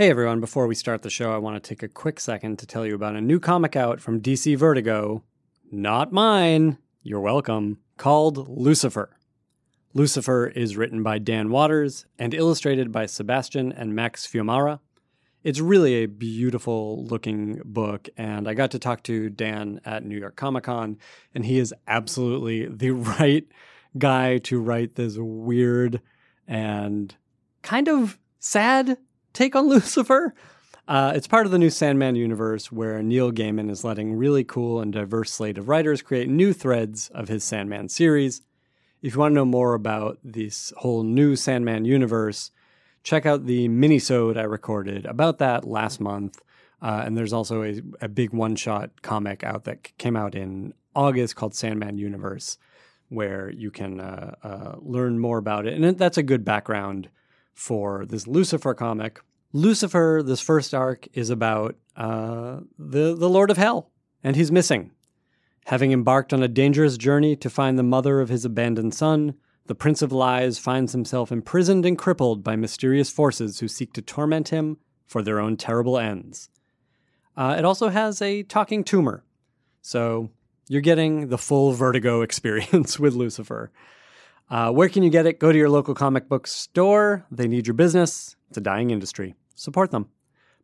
Hey everyone, before we start the show, I want to take a quick second to tell you about a new comic out from DC Vertigo. Not mine, you're welcome, called Lucifer. Lucifer is written by Dan Watters and illustrated by Sebastian and Max Fiumara. It's really a beautiful looking book, and I got to talk to Dan at New York Comic Con, and he is absolutely the right guy to write this weird and kind of sad take on Lucifer. Uh, it's part of the new Sandman universe where Neil Gaiman is letting really cool and diverse slate of writers create new threads of his Sandman series. If you want to know more about this whole new Sandman universe, check out the minisode I recorded about that last month. Uh, and there's also a, a big one-shot comic out that came out in August called Sandman Universe, where you can uh, uh, learn more about it. And that's a good background for this Lucifer comic. Lucifer, this first arc, is about uh, the the Lord of Hell, and he's missing. Having embarked on a dangerous journey to find the mother of his abandoned son, the Prince of Lies finds himself imprisoned and crippled by mysterious forces who seek to torment him for their own terrible ends. Uh, it also has a talking tumor, so you're getting the full Vertigo experience with Lucifer. Uh, where can you get it? Go to your local comic book store. They need your business. It's a dying industry. Support them.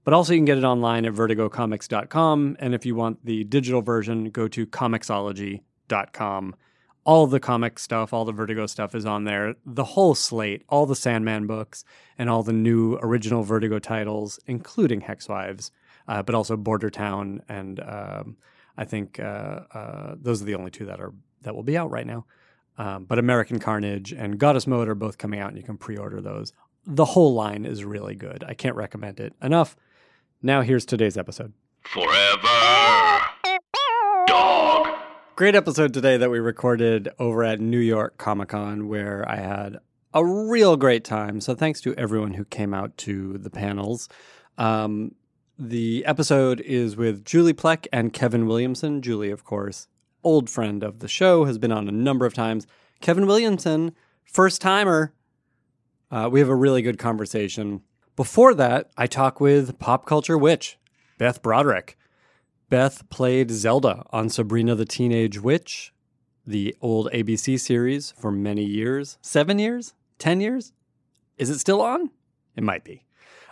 But also, you can get it online at vertigocomics.com. And if you want the digital version, go to comixology.com. All the comic stuff, all the Vertigo stuff is on there. The whole slate, all the Sandman books, and all the new original Vertigo titles, including Hex Wives, uh, but also Border Town. And um, I think uh, uh, those are the only two that are that will be out right now. Um, but American Carnage and Goddess Mode are both coming out, and you can pre-order those. The whole line is really good. I can't recommend it enough. Now here's today's episode. Forever. Dog. Great episode today that we recorded over at New York Comic Con, where I had a real great time. So thanks to everyone who came out to the panels. Um, the episode is with Julie Plec and Kevin Williamson. Julie, of course, old friend of the show, has been on a number of times. Kevin Williamson, first timer. Uh, we have a really good conversation. Before that, I talk with pop culture witch, Beth Broderick. Beth played Zelda on Sabrina the Teenage Witch, the old ABC series, for many years. Seven years? Ten years? Is it still on? It might be.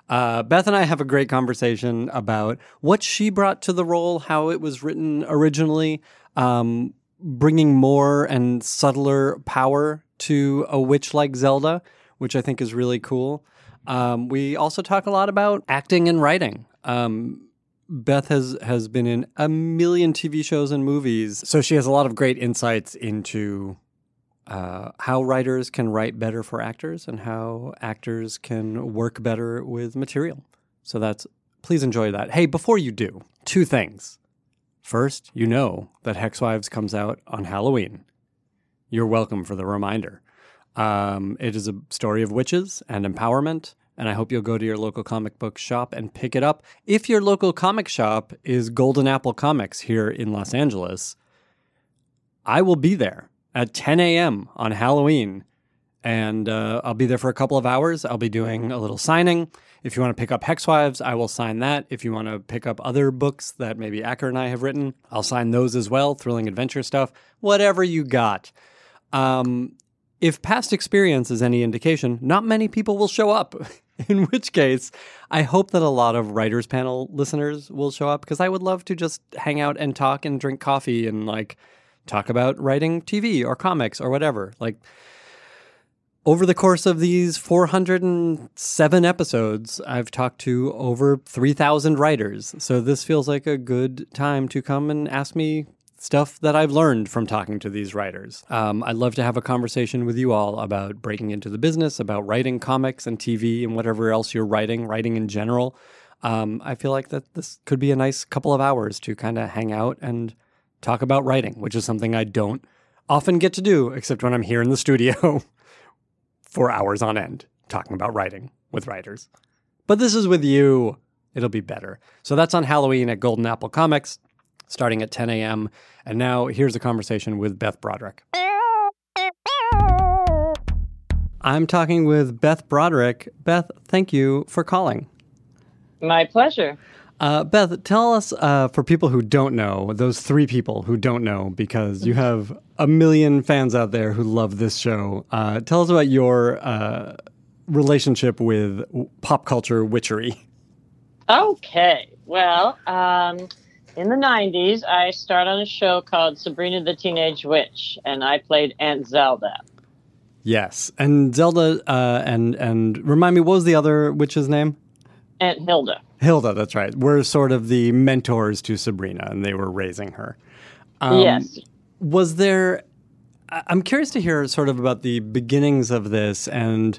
Uh, Beth and I have a great conversation about what she brought to the role, how it was written originally, um, bringing more and subtler power to a witch like Zelda, which I think is really cool. Um, we also talk a lot about acting and writing. Um, Beth has has been in a million TV shows and movies, so she has a lot of great insights into uh, how writers can write better for actors and how actors can work better with material. So that's please enjoy that. Hey, before you do, two things. First, you know that Hex Wives comes out on Halloween. You're welcome for the reminder. Um, it is a story of witches and empowerment, and I hope you'll go to your local comic book shop and pick it up. If your local comic shop is Golden Apple Comics here in Los Angeles, I will be there at 10 a.m. on Halloween, and uh, I'll be there for a couple of hours. I'll be doing a little signing. If you want to pick up Hex Wives, I will sign that. If you want to pick up other books that maybe Acker and I have written, I'll sign those as well. Thrilling adventure stuff, whatever you got. Um, if past experience is any indication, not many people will show up. In which case, I hope that a lot of writers panel listeners will show up because I would love to just hang out and talk and drink coffee and like talk about writing TV or comics or whatever. Like over the course of these 407 episodes, I've talked to over 3,000 writers. So this feels like a good time to come and ask me stuff that I've learned from talking to these writers. Um, I'd love to have a conversation with you all about breaking into the business, about writing comics and TV and whatever else you're writing, writing in general. Um, I feel like that this could be a nice couple of hours to kind of hang out and talk about writing, which is something I don't often get to do, except when I'm here in the studio for hours on end talking about writing with writers. But this is with you. It'll be better. So that's on Halloween at Golden Apple Comics, starting at 10 a.m. And now here's a conversation with Beth Broderick. I'm talking with Beth Broderick. Beth, thank you for calling. My pleasure. Uh, Beth, tell us uh, for people who don't know, those three people who don't know, because you have a million fans out there who love this show. Uh, tell us about your uh, relationship with pop culture witchery. Okay. Well, um, in the 90s, I started on a show called Sabrina the Teenage Witch, and I played Aunt Zelda. Yes, and Zelda, uh, and and remind me, what was the other witch's name? Aunt Hilda. Hilda, that's right. We're sort of the mentors to Sabrina, and they were raising her. Um, yes. Was there? I'm curious to hear sort of about the beginnings of this, and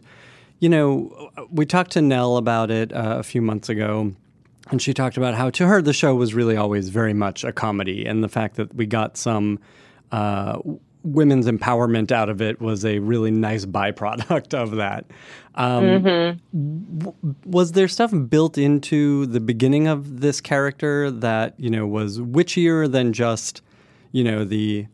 you know, we talked to Nell about it uh, a few months ago. And she talked about how, to her, the show was really always very much a comedy, and the fact that we got some uh, women's empowerment out of it was a really nice byproduct of that. Um, w- was there stuff built into the beginning of this character that you know was witchier than just you know the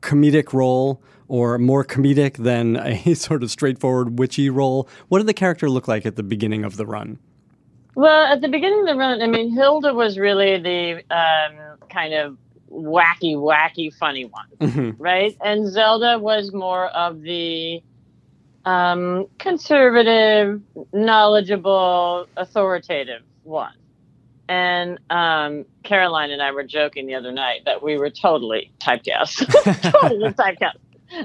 comedic role, or more comedic than a sort of straightforward witchy role? What did the character look like at the beginning of the run? Well, at the beginning of the run, I mean, Hilda was really the um, kind of wacky, wacky, funny one, Mhm. right? And Zelda was more of the um, conservative, knowledgeable, authoritative one. And um, Caroline and I were joking the other night that we were totally typecast, totally typecast.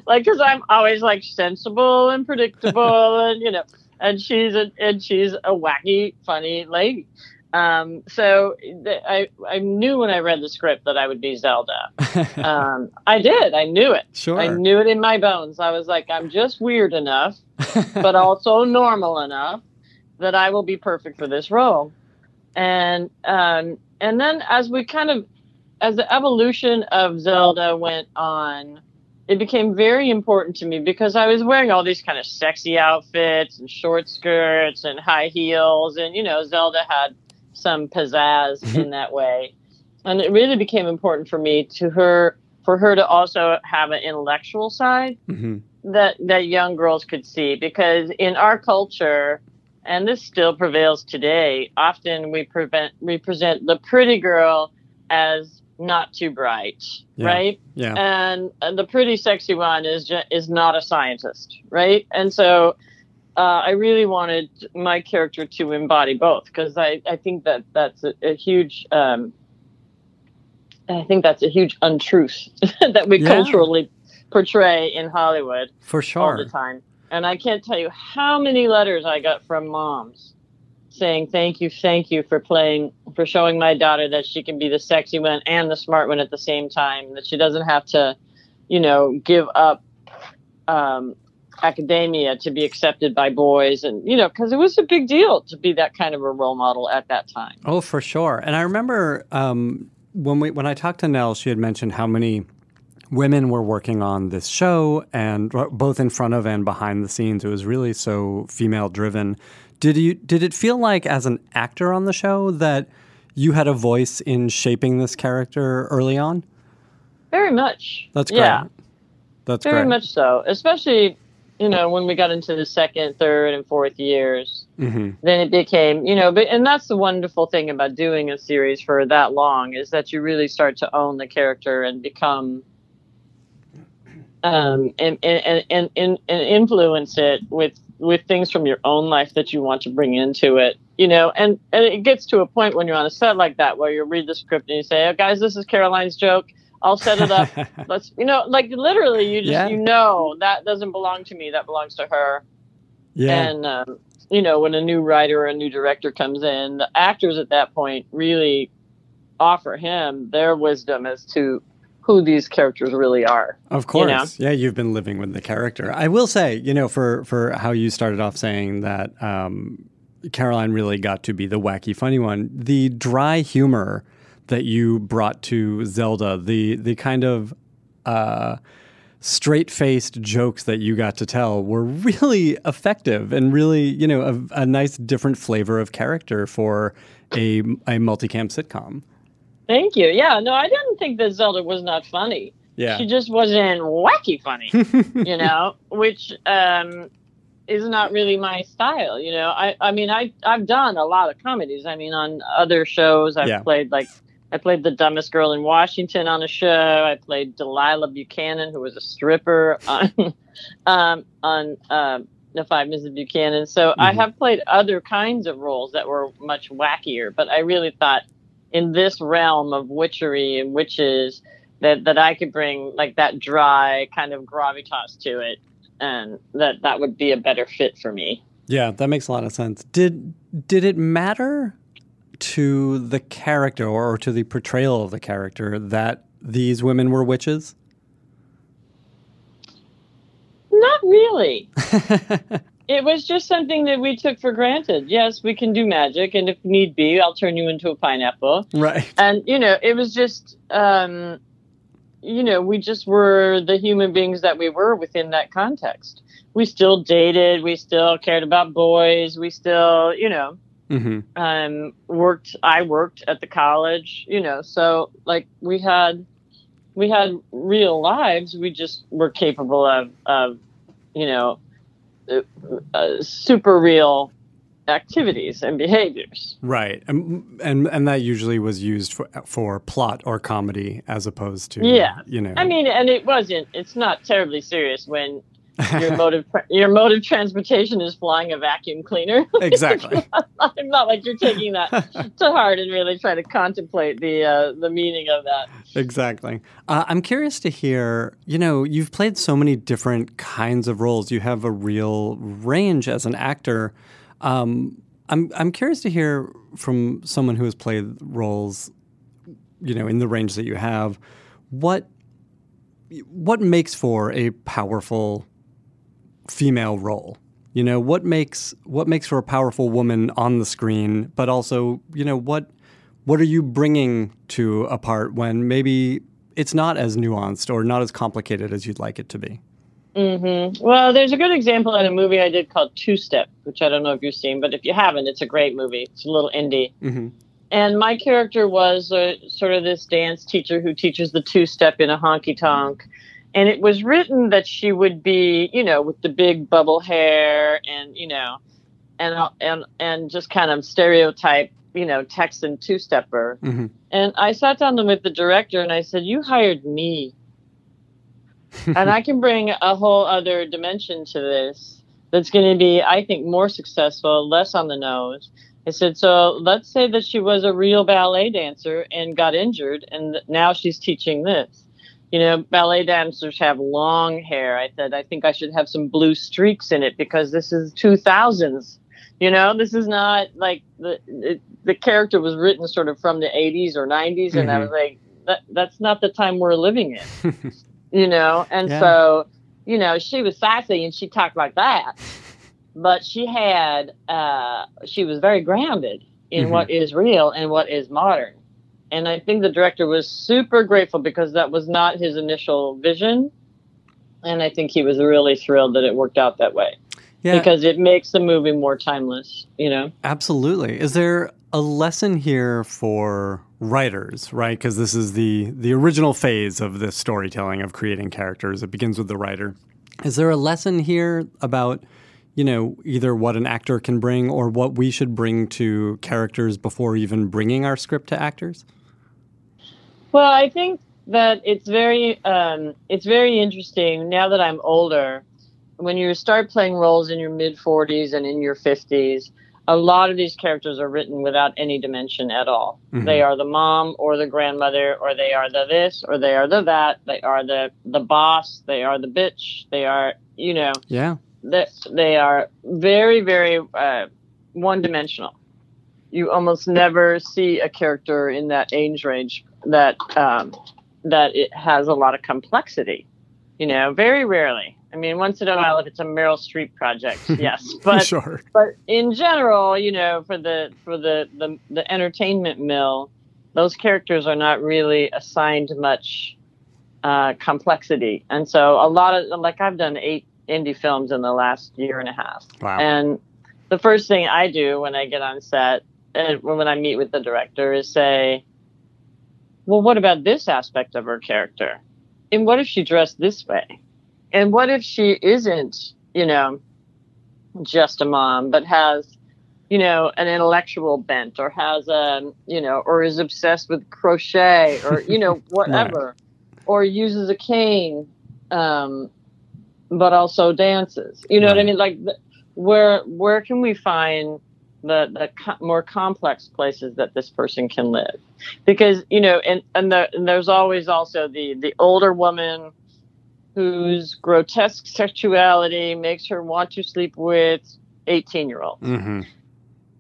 Like, because I'm always like sensible and predictable, and you know, and she's a and she's a wacky, funny lady. Um, so th- I I knew when I read the script that I would be Zelda. Um, I did. I knew it. sure. I knew it in my bones. I was like, I'm just weird enough, but also normal enough that I will be perfect for this role. And um, and then as we kind of as the evolution of Zelda went on, it became very important to me because I was wearing all these kind of sexy outfits and short skirts and high heels, and you know, Zelda had some pizzazz in that way. And it really became important for me to her for her to also have an intellectual side hmm that that young girls could see because in our culture and this still prevails today often we prevent we present the pretty girl as not too bright Yeah. right Yeah. and, and the pretty sexy one is ju- is not a scientist right and so uh, I really wanted my character to embody both because I, I think that that's a, a huge um, I think that's a huge untruth that we Yeah. culturally portray in Hollywood For sure all the time. And I can't tell you how many letters I got from moms saying thank you, thank you for playing, for showing my daughter that she can be the sexy one and the smart one at the same time. That she doesn't have to, you know, give up um, academia to be accepted by boys, and you know, because it was a big deal to be that kind of a role model at that time. Oh, for sure. And I remember um, when we when I talked to Nell, she had mentioned how many women were working on this show, and both in front of and behind the scenes. It was really so female driven. Did you did it feel like as an actor on the show that you had a voice in shaping this character early on? Very much. That's great. Yeah. That's Very great. much so, especially you know when we got into the second, third, and fourth years. hmm Then it became you know, but and that's the wonderful thing about doing a series for that long is that you really start to own the character and become um and and and, and, and influence it with with things from your own life that you want to bring into it you know and and it gets to a point when you're on a set like that where you read the script and you say oh guys this is caroline's joke i'll set it up let's you know like literally you just Yeah. you know that doesn't belong to me that belongs to her yeah. and um, you know when a new writer or a new director comes in the actors at that point really offer him their wisdom as to who these characters really are Of you course. know? Yeah, you've been living with the character. I will say, you know, for for how you started off saying that um, Caroline really got to be the wacky funny one, the dry humor that you brought to Zelda, the the kind of uh, straight-faced jokes that you got to tell were really effective and really, you know, a, a nice different flavor of character for a a multicam sitcom. thank you yeah no i didn't think that zelda was not funny Yeah. she just wasn't wacky funny you know which um is not really my style. You know, I I mean I I've done a lot of comedies. I mean on other shows I've Yeah. played like I played the dumbest girl in Washington on a show. I played Delilah Buchanan, who was a stripper on um, on um, the Five Mrs. Buchanan. So I Mhm. have played other kinds of roles that were much wackier. But I really thought in this realm of witchery and witches that that I could bring like that dry kind of gravitas to it, and that that would be a better fit for me. Yeah, that makes a lot of sense. Did did it matter to the character or to the portrayal of the character that these women were witches? Not really. It was just something that we took for granted. Yes, we can do magic, and if need be, I'll turn you into a pineapple. right. And you know, it was just, um, you know, we just were the human beings that we were within that context. We still dated. We still cared about boys. We still, you know, hmm um, worked. I worked at the college. You know, so like we had, we had real lives. We just were capable of, of, you know, uh, uh, super real activities and behaviors. Right. And, and and that usually was used for for plot or comedy as opposed to Yeah. you know. I mean, and it wasn't. It's not terribly serious when your mode of your mode of transportation is flying a vacuum cleaner. exactly. I'm not like you're taking that to heart and really trying to contemplate the uh, the meaning of that. Exactly. Uh, I'm curious to hear, you know, you've played so many different kinds of roles. You have a real range as an actor. Um, I'm, I'm curious to hear from someone who has played roles, you know, in the range that you have, what what makes for a powerful female role? You know, what makes what makes for a powerful woman on the screen, but also, you know, what what are you bringing to a part when maybe it's not as nuanced or not as complicated as you'd like it to be? Mm-hmm. Well, there's a good example in a movie I did called Two Step, which I don't know if you've seen, but if you haven't, it's a great movie. It's a little indie. Mm-hmm. And my character was a, sort of this dance teacher who teaches the two step in a honky tonk. And it was written that she would be, you know, with the big bubble hair and, you know, and and and just kind of stereotype, you know, Texan two stepper. Mm-hmm. And I sat down with the director and I said, "You hired me, and I can bring a whole other dimension to this. That's going to be, I think, more successful, less on the nose." I said, "So let's say that she was a real ballet dancer and got injured, and now she's teaching this." You know, ballet dancers have long hair. I said, I think I should have some blue streaks in it because this is 2000s. You know, this is not like the it, the character was written sort of from the 80s or 90s, and I was like, that that's not the time we're living in. you know, and Yeah. so you know, she was sassy and she talked like that, but she had uh, she was very grounded in Mhm. what is real and what is modern. And I think the director was super grateful because that was not his initial vision. And I think he was really thrilled that it worked out that way Yeah, because it makes the movie more timeless, you know? absolutely. Is there a lesson here for writers, right? Because this is the the original phase of this storytelling of creating characters. It begins with the writer. Is there a lesson here about you know either what an actor can bring or what we should bring to characters before even bringing our script to actors? Well, I think that it's very um, it's very interesting now that I'm older. When you start playing roles in your mid 40s and in your 50s, a lot of these characters are written without any dimension at all. Mhm. They are the mom or the grandmother, or they are the this, or they are the that. They are the the boss. They are the bitch. They are you know Yeah. that they are very very uh, one dimensional you almost never see a character in that age range that um, that it has a lot of complexity you know very rarely i mean once in a while if it's a meryl streep project yes but sure. but in general you know for the for the the, the entertainment mill those characters are not really assigned much uh, complexity and so a lot of like i've done eight indie films in the last year and a half Wow. and the first thing i do when i get on set and when i meet with the director is say well what about this aspect of her character? And what if she dressed this way? And what if she isn't you know just a mom, but has, you know, an intellectual bent or has a, you know, or is obsessed with crochet or, you know, whatever, or uses a cane, um, but also dances. You know what I mean? Like, where where can we find the the co- more complex places that this person can live? Because you know, and and, the, and there's always also the the older woman whose grotesque sexuality makes her want to sleep with 18 year olds, hmm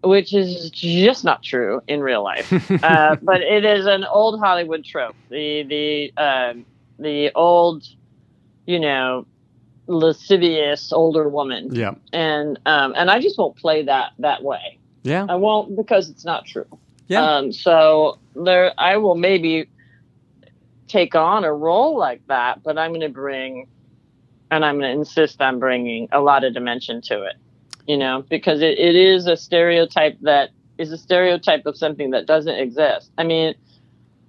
which is just not true in real life. uh, but it is an old Hollywood trope. The the um the old, you know, lascivious older woman, yeah. and um, and I just won't play that that way. Yeah. I won't because it's not true. Yeah. Um, so there, I will maybe take on a role like that, but I'm going to bring, and I'm going to insist on bringing a lot of dimension to it. You know, because it, it is a stereotype that is a stereotype of something that doesn't exist. I mean,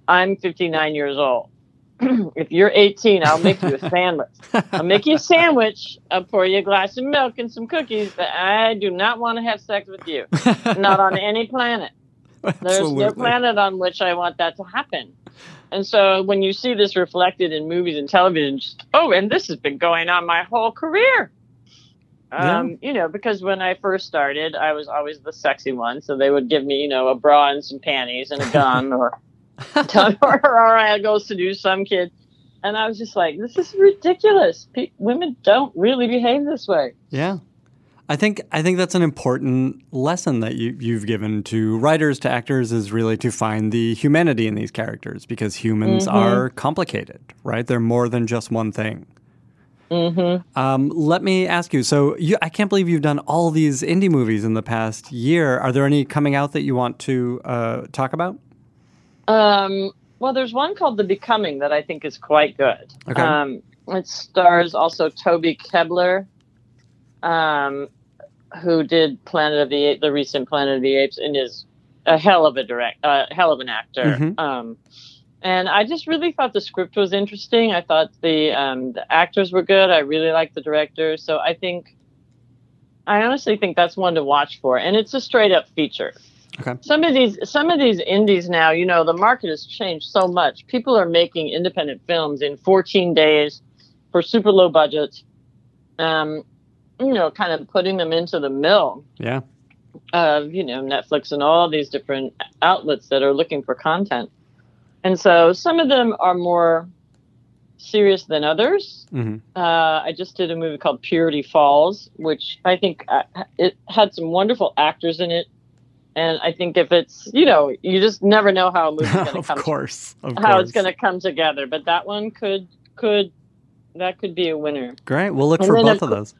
I'm 59 years old. if you're 18, I'll make you a sandwich. I'll make you a sandwich. I'll pour you a glass of milk and some cookies. But I do not want to have sex with you. Not on any planet. There's no planet on which I want that to happen. And so when you see this reflected in movies and television, just, oh, and this has been going on my whole career. Um, You know, because when I first started, I was always the sexy one. So they would give me, you know, a bra and some panties and a gun or, or, or I go seduce some kid. And I was just like, this is ridiculous. Pe- women don't really behave this way. Yeah. I think I think that's an important lesson that you, you've given to writers, to actors, is really to find the humanity in these characters because humans Mhm. are complicated, right? They're more than just one thing. Mm-hmm. Um, let me ask you. So, you, I can't believe you've done all these indie movies in the past year. Are there any coming out that you want to uh, talk about? Um, well, there's one called The Becoming that I think is quite good. Okay. Um, it stars also Toby Kebbell, um, who did Planet of the Apes, the recent Planet of the Apes, and is a hell of a direct, uh, hell of an actor. Mhm. Um, and I just really thought the script was interesting. I thought the um, the actors were good. I really liked the director. So I think, I honestly think that's one to watch for. And it's a straight up feature some of these some of these indies now you know the market has changed so much. People are making independent films in 14 days for super low budgets um you know kind of putting them into the mill Yeah. of you know netflix and all these different outlets that are looking for content. And so some of them are more serious than others. Hmm uh, I just did a movie called Purity Falls, which I think uh, it had some wonderful actors in it. And I think if it's, you know, you just never know how a movie's going to of come, course. Of how course. it's going to come together. But that one could, could, that could be a winner. Great. We'll look And for both of of those.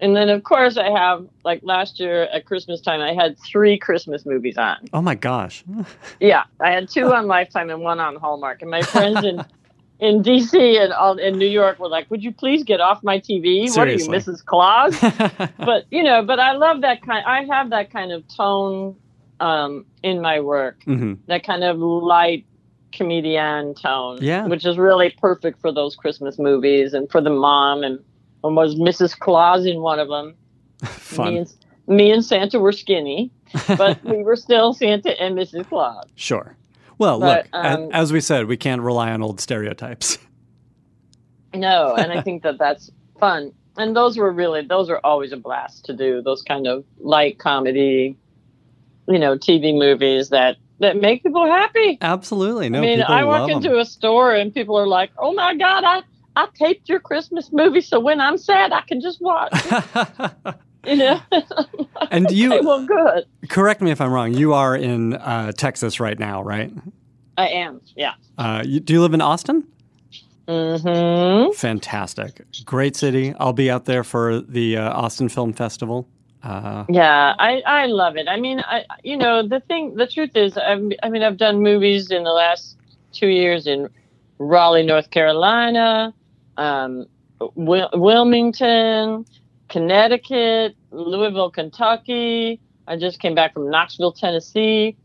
And then of course I have, like last year at Christmas time, I had three Christmas movies on. Oh my gosh. Yeah, I had two on Lifetime and one on Hallmark. And my friends in in DC and all in New York were like, "Would you please get off my TV? What are you, Mrs. Claus?" but you know, but I love that kind. I have that kind of tone um, in my work, hmm that kind of light comedian tone, Yeah. which is really perfect for those Christmas movies and for the mom and, and was Mrs. Claus in one of them. Me and, me and Santa were skinny, but we were still Santa and Mrs. Claus. Sure. Well, But, look, um, as we said, we can't rely on old stereotypes. No, and I think that that's fun. And those were really, those are always a blast to do. Those kind of light comedy, you know, TV movies that that make people happy. Absolutely. No, I mean, I walk into a store and people are like, "Oh my god, I I taped your Christmas movie, so when I'm sad, I can just watch." You know, and do okay, you well, good. correct me if I'm wrong? You are in uh, Texas right now, right? I am. Yeah. Uh, you, do you live in Austin? Mm-hmm. Fantastic, great city. I'll be out there for the uh, Austin Film Festival. Uh, Yeah, I, I love it. I mean, I you know the thing, the truth is, I've, I mean, I've done movies in the last two years in Raleigh, North Carolina, um, Wil- Wilmington, Connecticut, Louisville, Kentucky. I just came back from Knoxville, Tennessee.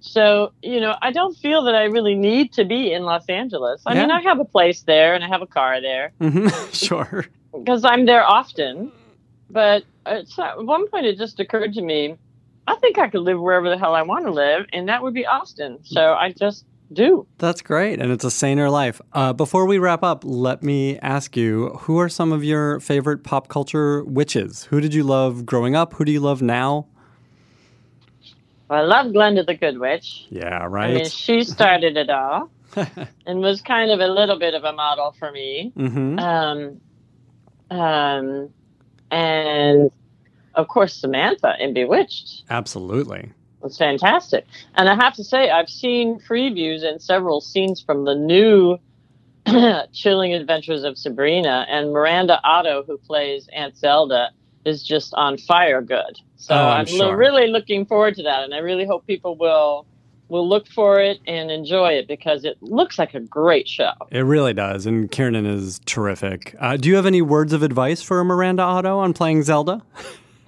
So you know, I don't feel that I really need to be in Los Angeles. I mean, I have a place there and I have a car there mhm, sure. because I'm there often. But it's, at one point it just occurred to me, I think I could live wherever the hell I want to live, and that would be Austin. So I just do. That's great, and it's a saner life. Uh, before we wrap up, let me ask you: Who are some of your favorite pop culture witches? Who did you love growing up? Who do you love now? I love Glenda the Good Witch. Yeah, I right. mean, she started it all and was kind of a little bit of a model for me. hmm Um, um, and of course, Samantha in Bewitched Absolutely. was fantastic. And I have to say, I've seen previews and several scenes from the new Chilling Adventures of Sabrina, and Miranda Otto, who plays Aunt Zelda, is just on fire good. So Oh, I'm I'm, sure. really looking forward to that, and I really hope people will will look for it and enjoy it because it looks like a great show. It really does, and Kiernan is terrific. Uh, do you have any words of advice for Miranda Otto on playing Zelda?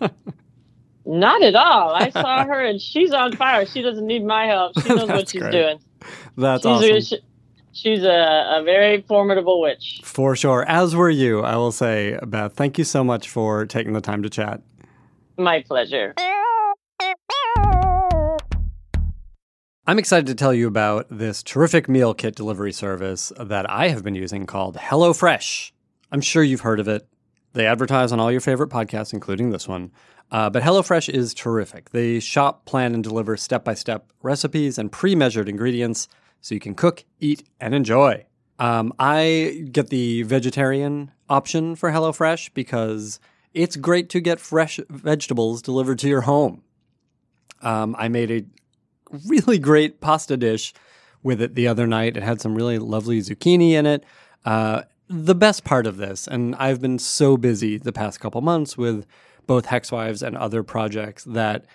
Not at all. I saw her and she's on fire. She doesn't need my help. She knows what she's great. doing. That's she's awesome. a, she- she's a, a very formidable witch. For sure. As were you, I will say, Beth. Thank you so much for taking the time to chat. My pleasure. I'm excited to tell you about this terrific meal kit delivery service that I have been using called HelloFresh. I'm sure you've heard of it. They advertise on all your favorite podcasts, including this one. Uh, but HelloFresh is terrific. They shop, plan, and deliver step by step recipes and pre measured ingredients so you can cook, eat, and enjoy. Um, I get the vegetarian option for HelloFresh because it's great to get fresh vegetables delivered to your home. Um, I made a really great pasta dish with it the other night. It had some really lovely zucchini in it. Uh, the best part of this, and I've been so busy the past couple months with both Hex Wives and other projects that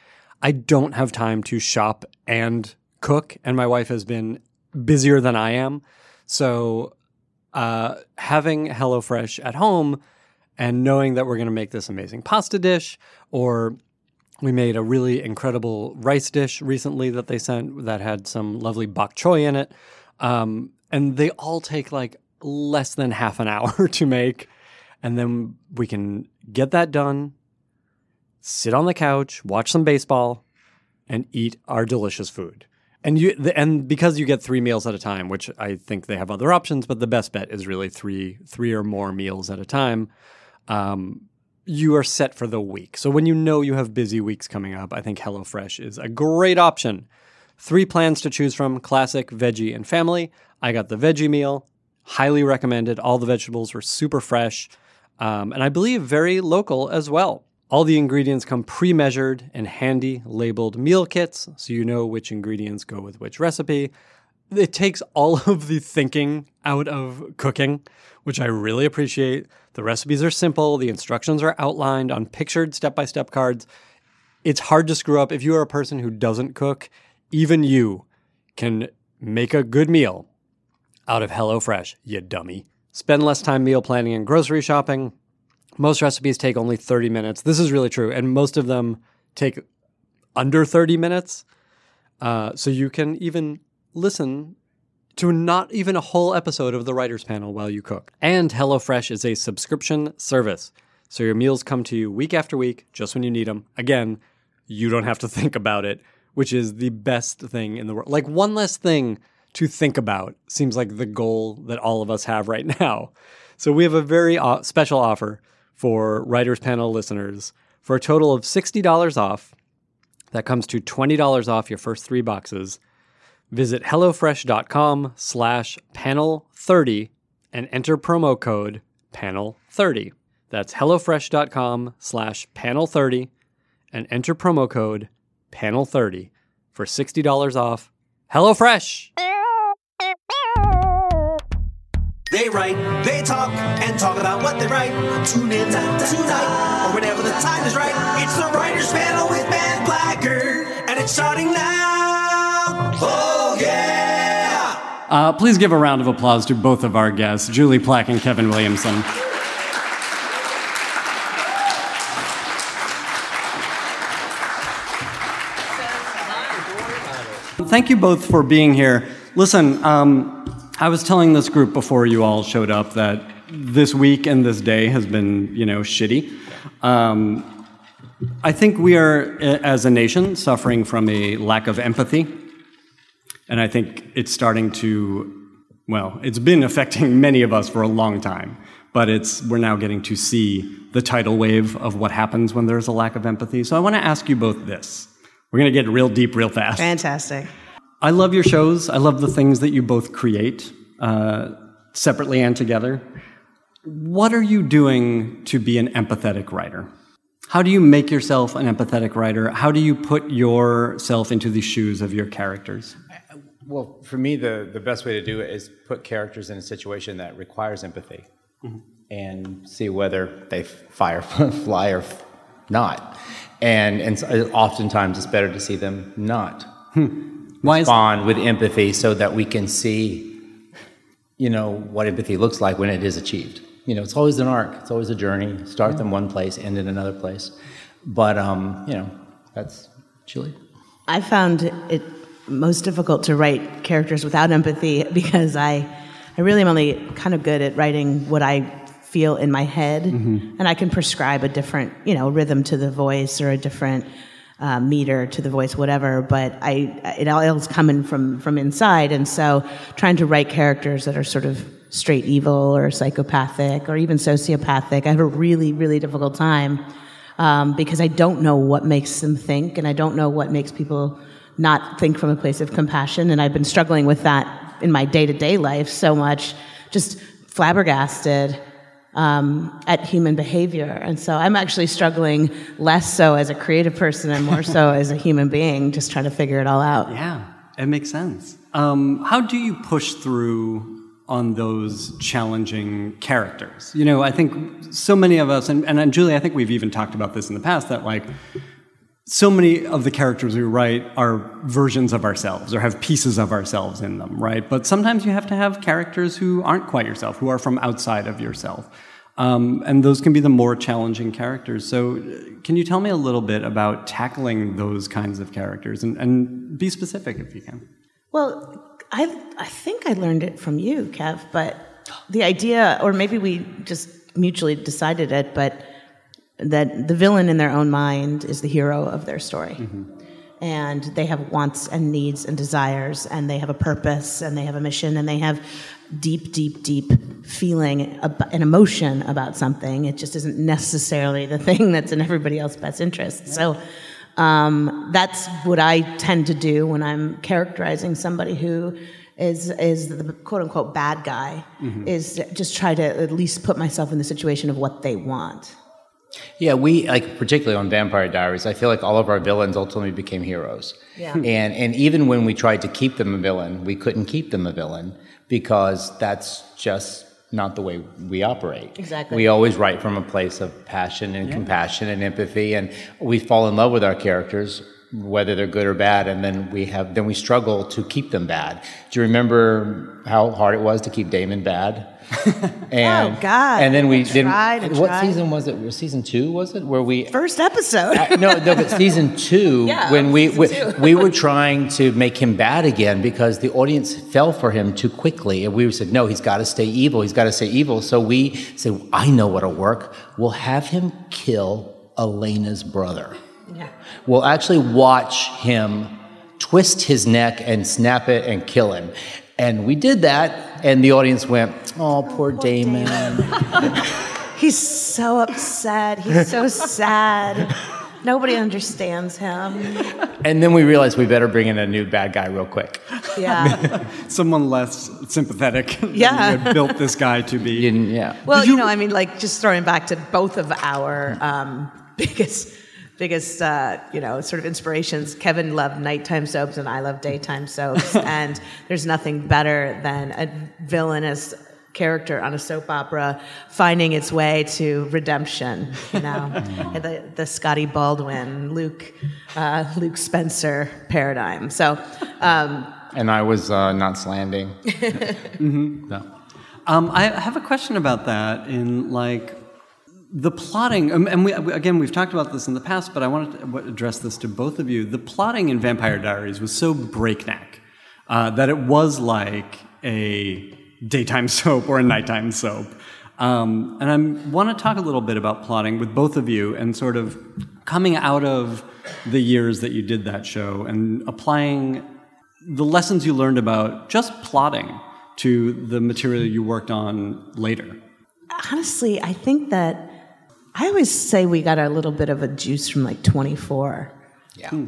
I don't have time to shop and cook, and my wife has been busier than I am. So, uh, having HelloFresh at home and knowing that we're going to make this amazing pasta dish or we made a really incredible rice dish recently that they sent that had some lovely bok choy in it. Um, and they all take like less than half an hour to make. And then we can get that done, sit on the couch, watch some baseball, and eat our delicious food. And you and because you get three meals at a time, which I think they have other options, but the best bet is really three three or more meals at a time. Um, you are set for the week. So when you know you have busy weeks coming up, I think HelloFresh is a great option. Three plans to choose from classic, veggie, and family. I got the veggie meal, highly recommended. All the vegetables were super fresh, um, and I believe very local as well. All the ingredients come pre measured and handy labeled meal kits, so you know which ingredients go with which recipe. It takes all of the thinking out of cooking, which I really appreciate. The recipes are simple, the instructions are outlined on pictured step by step cards. It's hard to screw up. If you are a person who doesn't cook, even you can make a good meal out of HelloFresh, you dummy. Spend less time meal planning and grocery shopping. Most recipes take only 30 minutes. This is really true. And most of them take under 30 minutes. Uh, so you can even listen to not even a whole episode of the writers panel while you cook. And HelloFresh is a subscription service. So your meals come to you week after week, just when you need them. Again, you don't have to think about it, which is the best thing in the world. Like one less thing to think about seems like the goal that all of us have right now. So we have a very special offer for writers panel listeners for a total of $60 off. That comes to $20 off your first three boxes. Visit HelloFresh.com slash panel30 and enter promo code panel30. That's HelloFresh.com slash panel30 and enter promo code panel30 for $60 off. HelloFresh! They write, they talk, and talk about what they write. Tune in tonight, or whenever the time is right. It's the Writers Panel with Ben Blacker, and it's starting now. Uh, please give a round of applause to both of our guests, Julie Plec and Kevin Williamson. Thank you both for being here. Listen, um, I was telling this group before you all showed up that this week and this day has been, you know, shitty. Um, I think we are, as a nation, suffering from a lack of empathy. And I think it's starting to, well, it's been affecting many of us for a long time, but it's, we're now getting to see the tidal wave of what happens when there's a lack of empathy. So I want to ask you both this. We're going to get real deep real fast. Fantastic. I love your shows. I love the things that you both create, uh, separately and together. What are you doing to be an empathetic writer? How do you make yourself an empathetic writer? How do you put yourself into the shoes of your characters? Well, for me, the, the best way to do it is put characters in a situation that requires empathy mm-hmm. and see whether they fire, fly, or not. And, and so- oftentimes it's better to see them not hmm. Why is respond with empathy so that we can see, you know, what empathy looks like when it is achieved. You know, it's always an arc, it's always a journey. Start mm-hmm. them one place, end in another place. But, um, you know, that's Julie. I found it most difficult to write characters without empathy because I, I really am only kind of good at writing what I feel in my head, and I can prescribe a different, you know, rhythm to the voice or a different uh, meter to the voice, whatever. But I, it all is coming from from inside, and so trying to write characters that are sort of straight evil or psychopathic or even sociopathic, I have a really, really difficult time um, because I don't know what makes them think, and I don't know what makes people not think from a place of compassion. And I've been struggling with that in my day to day life so much, just flabbergasted um, at human behavior. And so I'm actually struggling less so as a creative person and more so as a human being, just trying to figure it all out. Yeah, it makes sense. Um, how do you push through on those challenging characters? You know, I think so many of us, and, and, and Julie, I think we've even talked about this in the past, that like so many of the characters we write are versions of ourselves or have pieces of ourselves in them, right? But sometimes you have to have characters who aren't quite yourself, who are from outside of yourself. Um, and those can be the more challenging characters. So, uh, can you tell me a little bit about tackling those kinds of characters and, and be specific if you can? Well, I, I think I learned it from you, Kev, but the idea, or maybe we just mutually decided it, but that the villain in their own mind is the hero of their story. And they have wants and needs and desires, and they have a purpose, and they have a mission, and they have deep, deep, deep feeling ab- and emotion about something. It just isn't necessarily the thing that's in everybody else's best interest. So um, that's what I tend to do when I'm characterizing somebody who is is the quote unquote bad guy. Is just try to at least put myself in the situation of what they want. Yeah, we like particularly on Vampire Diaries. I feel like all of our villains ultimately became heroes. Yeah. Hmm. And and even when we tried to keep them a villain, we couldn't keep them a villain because that's just not the way we operate. Exactly. We always write from a place of passion and compassion and empathy, and we fall in love with our characters, whether they're good or bad, and then we have then we struggle to keep them bad. Do you remember how hard it was to keep Damon bad? and, Oh, God. And then we I then tried and what tried. season was it? Season two was it? Where we First episode. uh, no, no, but season two, Yeah, when we we, two. we were trying to make him bad again because the audience fell for him too quickly, and we said, no, he's got to stay evil. He's got to stay evil. So we said, I know what'll work. We'll have him kill Elena's brother. Yeah. We'll actually watch him twist his neck and snap it and kill him. And we did that, and the audience went, "Oh, poor, Damon." He's so upset. He's so sad. Nobody understands him. And then we realized we better bring in a new bad guy real quick. Yeah. Someone less sympathetic than Yeah. you had built this guy to be. Yeah. Well, you, know, I mean, like just throwing back to both of our um, biggest, biggest, uh, you know, sort of inspirations. Kevin loved nighttime soaps, and I love daytime soaps. and there's nothing better than a villainous character on a soap opera finding its way to redemption. You know, the the Scotty Baldwin, Luke, uh, Luke Spencer paradigm. So. Um, And I was uh, not slanding. No. Um, I have a question about that in like the plotting, um, and we, again, we've talked about this in the past, but I wanted to address this to both of you. The plotting in Vampire Diaries was so breakneck uh, that it was like a daytime soap or a nighttime soap. Um, and I want to talk a little bit about plotting with both of you and sort of coming out of the years that you did that show and applying the lessons you learned about just plotting to the material you worked on later. Honestly, I think that I always say we got a little bit of a juice from like 24. Yeah. Hmm.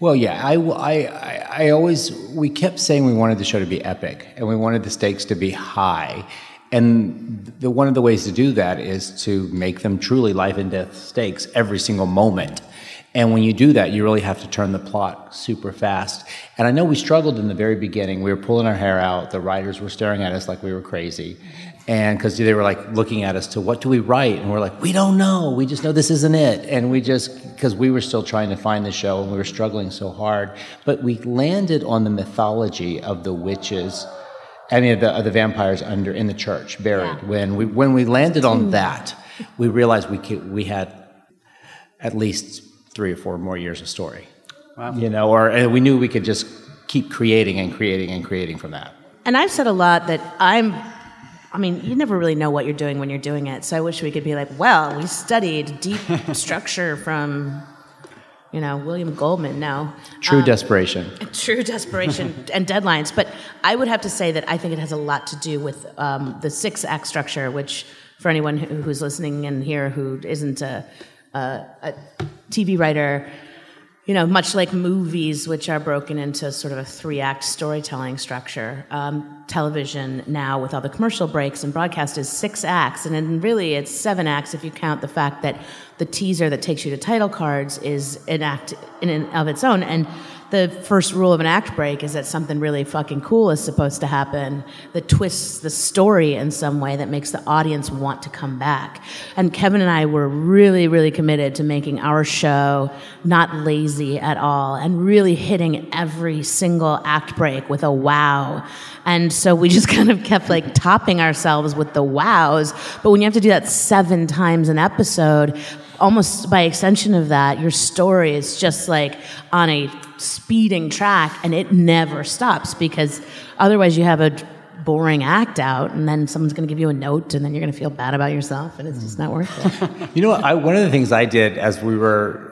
Well, yeah, I, I, I- I always, we kept saying we wanted the show to be epic and we wanted the stakes to be high. And the, one of the ways to do that is to make them truly life and death stakes every single moment. And when you do that, you really have to turn the plot super fast. And I know we struggled in the very beginning. We were pulling our hair out. The writers were staring at us like we were crazy. And because they were like looking at us to what do we write? And we're like, we don't know. We just know this isn't it. And we just, because we were still trying to find the show and we were struggling so hard. But we landed on the mythology of the witches. I mean, of the, of the vampires under in the church, buried. When we when we landed on hmm. that, we realized we could, we had at least three or four more years of story. Wow. You know, or and we knew we could just keep creating and creating and creating from that. And I've said a lot that I'm, I mean, you never really know what you're doing when you're doing it. So I wish we could be like, well, we studied deep structure from, you know, William Goldman. No. True desperation. True desperation and deadlines. But I would have to say that I think it has a lot to do with um, the six act structure, which for anyone who, who's listening in here who isn't a, a, a TV writer, you know, much like movies, which are broken into sort of a three act storytelling structure, um, television now with all the commercial breaks and broadcast is six acts. And then really it's seven acts if you count the fact that the teaser that takes you to title cards is an act in and of its own. And the first rule of an act break is that something really fucking cool is supposed to happen that twists the story in some way that makes the audience want to come back. And Kevin and I were really, really committed to making our show not lazy at all and really hitting every single act break with a wow. And so we just kind of kept like topping ourselves with the wows. But when you have to do that seven times an episode, almost by extension of that, your story is just like on a speeding track and it never stops because otherwise you have a boring act out and then someone's going to give you a note and then you're going to feel bad about yourself and it's just not worth it. You know, what? I, one of the things I did as we were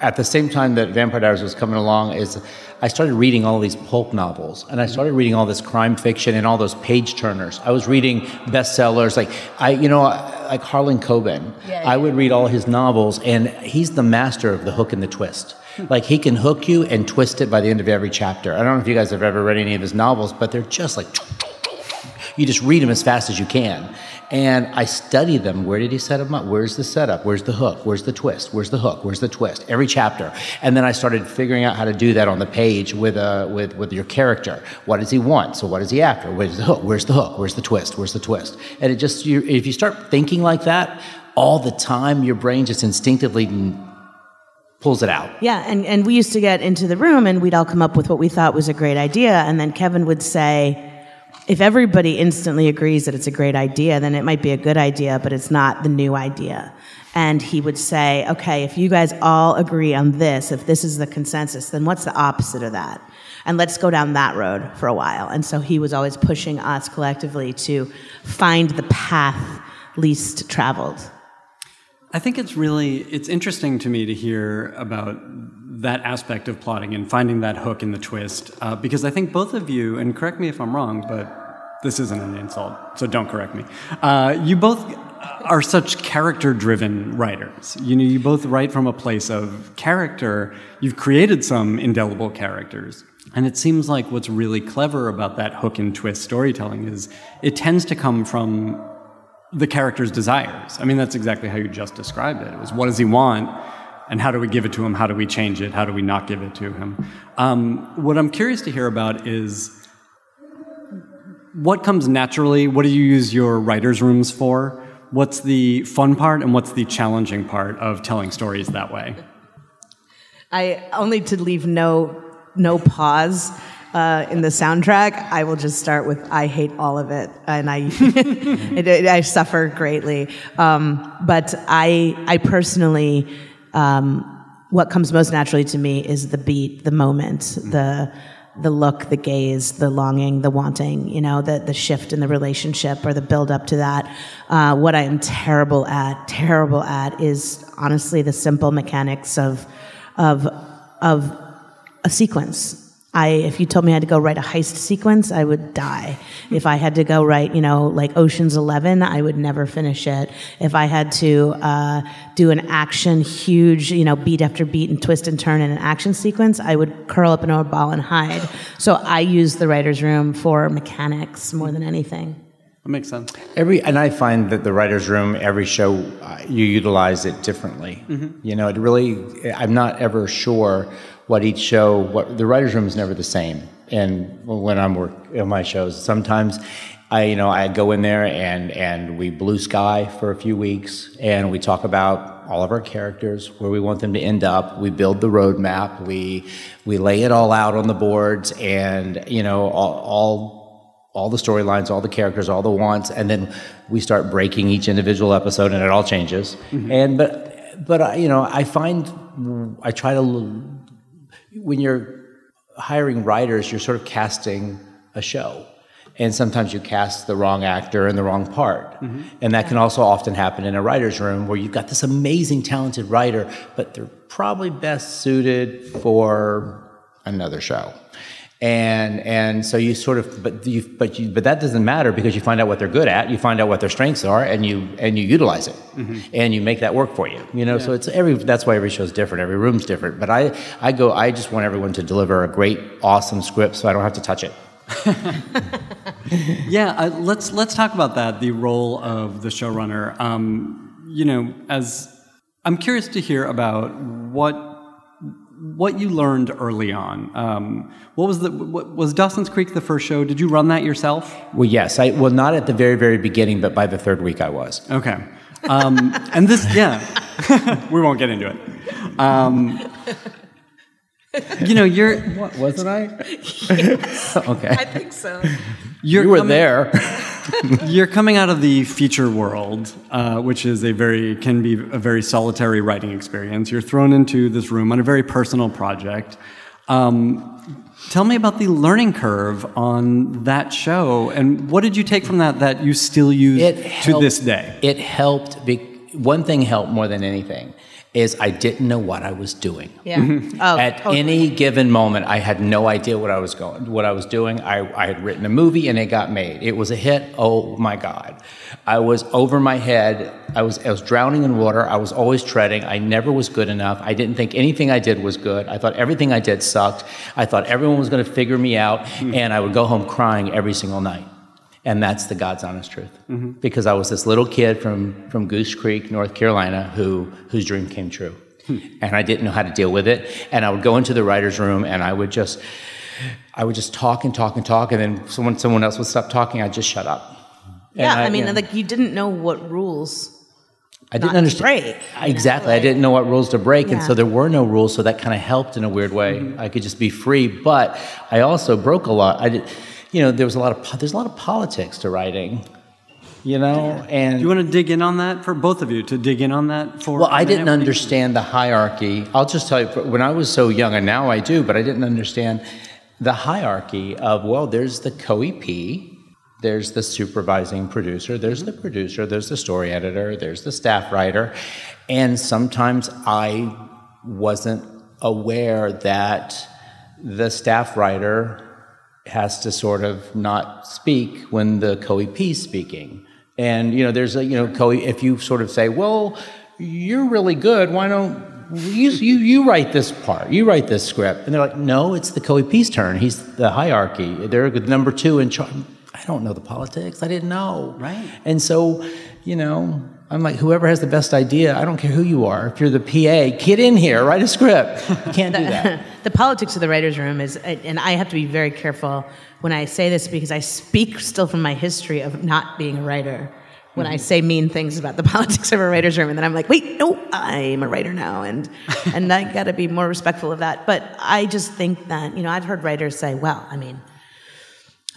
at the same time that Vampire Diaries was coming along is I started reading all these pulp novels and I started reading all this crime fiction and all those page turners. I was reading bestsellers like I, you know, like Harlan Coben. I would read all his novels and he's the master of the hook and the twist. Like he can hook you and twist it by the end of every chapter. I don't know if you guys have ever read any of his novels, but they're just like you just read them as fast as you can. And I study them. Where did he set them up? Where's the setup? Where's the hook? Where's the twist? Where's the hook? Where's the twist? Every chapter. And then I started figuring out how to do that on the page with, uh, with, with your character. What does he want? So what is he after? Where's the hook? Where's the hook? Where's the twist? Where's the twist? And it just, you, if you start thinking like that all the time, your brain just instinctively pulls it out. Yeah, and, and we used to get into the room and we'd all come up with what we thought was a great idea. And then Kevin would say, if everybody instantly agrees that it's a great idea, then it might be a good idea, but it's not the new idea. And he would say, okay, if you guys all agree on this, if this is the consensus, then what's the opposite of that? And let's go down that road for a while. And so he was always pushing us collectively to find the path least traveled. I think it's really it's interesting to me to hear about that aspect of plotting and finding that hook in the twist uh, because I think both of you and correct me if I'm wrong, but this isn't an insult, so don't correct me. Uh, you both are such character-driven writers. You know, you both write from a place of character. You've created some indelible characters. And it seems like what's really clever about that hook and twist storytelling is it tends to come from the character's desires. I mean, that's exactly how you just described it. It was what does he want, and how do we give it to him? How do we change it? How do we not give it to him? Um, what I'm curious to hear about is what comes naturally. What do you use your writers' rooms for? What's the fun part, and what's the challenging part of telling stories that way? I only to leave no no pause uh, in the soundtrack. I will just start with I hate all of it, and I it, it- I suffer greatly. Um, but I I personally. Um, what comes most naturally to me is the beat, the moment, the the look, the gaze, the longing, the wanting, you know, the, the shift in the relationship or the build up to that. Uh, what I am terrible at, terrible at is honestly the simple mechanics of, of, of a sequence. I, if you told me I had to go write a heist sequence, I would die. If I had to go write, you know, like Ocean's Eleven, I would never finish it. If I had to uh, do an action, huge, you know, beat after beat and twist and turn in an action sequence, I would curl up in a ball and hide. So I use the writer's room for mechanics more than anything. That makes sense. Every and I find that the writers' room, every show, uh, you utilize it differently. You know, it really. I'm not ever sure what each show. What the writers' room is never the same. And when I'm work on my shows, sometimes I, you know, I go in there and and we blue sky for a few weeks, and we talk about all of our characters, where we want them to end up. We build the roadmap. We we lay it all out on the boards, and you know, all, all all the storylines, all the characters, all the wants, and then we start breaking each individual episode, and it all changes. Mm-hmm. And but but I, you know, I find I try to when you're hiring writers, you're sort of casting a show. And sometimes you cast the wrong actor in the wrong part. Mm-hmm. And that can also often happen in a writer's room where you've got this amazing, talented writer, but they're probably best suited for another show. And and so you sort of but you but you but that doesn't matter because you find out what they're good at, you find out what their strengths are, and you and you utilize it, and you make that work for you. You know, so it's every that's why every show's different, every room's different. But I I go I just want everyone to deliver a great, awesome script, so I don't have to touch it. Yeah, uh, let's let's talk about that. The role of the showrunner. Um, you know, as I'm curious to hear about what what you learned early on. Um, what was the what, was Dawson's Creek the first show? Did you run that yourself? Well, yes, I well not at the very very beginning, but by the third week I was. Okay. Um, and this, yeah, we won't get into it. Um, you know, you're What wasn't I? okay, I think so. you're you were coming- there. You're coming out of the feature world, uh, which is a very can be a very solitary writing experience. You're thrown into this room on a very personal project. Um, tell me about the learning curve on that show, and what did you take from that that you still use It to this day? It helped. Be, one thing helped more than anything is I didn't know what I was doing. Yeah. Mm-hmm. Oh, At totally. any given moment, I had no idea what I was going, what I was doing. I, I had written a movie and it got made. It was a hit. Oh my God! I was over my head. I was I was drowning in water. I was always treading. I never was good enough. I didn't think anything I did was good. I thought everything I did sucked. I thought everyone was going to figure me out, mm-hmm. and I would go home crying every single night. And that's the God's honest truth. Because I was this little kid from, from Goose Creek, North Carolina, who, whose dream came true. Hmm. And I didn't know how to deal with it. And I would go into the writer's room and I would just, I would just talk and talk and talk. And then someone, someone else would stop talking, I'd just shut up. And Yeah, I, mean, yeah. like you didn't know what rules. I didn't understand. break, Exactly. I didn't know what rules to break. And so there were no rules. So that kind of helped in a weird way. Mm-hmm. I could just be free. But I also broke a lot. I did, you know, there was a lot of, there's a lot of politics to writing, you know, and. Do you want to dig in on that for both of you to dig in on that for? Well, I didn't understand the hierarchy. I'll just tell you, when I was so young, and now I do, but I didn't understand the hierarchy of, well, there's the co EP, there's the supervising producer, there's the mm-hmm. producer, there's the story editor, there's the staff writer. And sometimes I wasn't aware that the staff writer has to sort of not speak when the co-EP is speaking. And you know, there's a you know, co if you sort of say, "Well, you're really good. Why don't you you you write this part? You write this script?" And they're like, "No, it's the co-EP's turn. He's the hierarchy. They're the number two in charge." I don't know the politics. I didn't know. Right. And so, you know, I'm like, whoever has the best idea, I don't care who you are. If you're the PA, get in here, write a script. You can't do that. the politics of the writer's room is, uh, and I have to be very careful when I say this because I speak still from my history of not being a writer. When I mm-hmm. say mean things about the politics of a writer's room, and then I'm like, wait, no, I'm a writer now, and and I got to be more respectful of that. But I just think that you know I've heard writers say, well, I mean,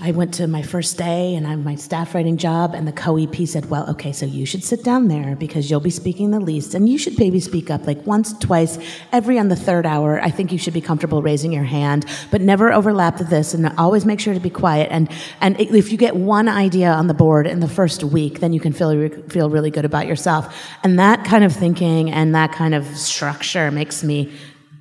I went to my first day and I am my staff writing job, and the co EP said, Well, okay, so you should sit down there because you'll be speaking the least, and you should maybe speak up like once, twice, every on the third hour. I think you should be comfortable raising your hand, but never overlap this, and always make sure to be quiet. And, and if you get one idea on the board in the first week, then you can feel, feel really good about yourself. And that kind of thinking and that kind of structure makes me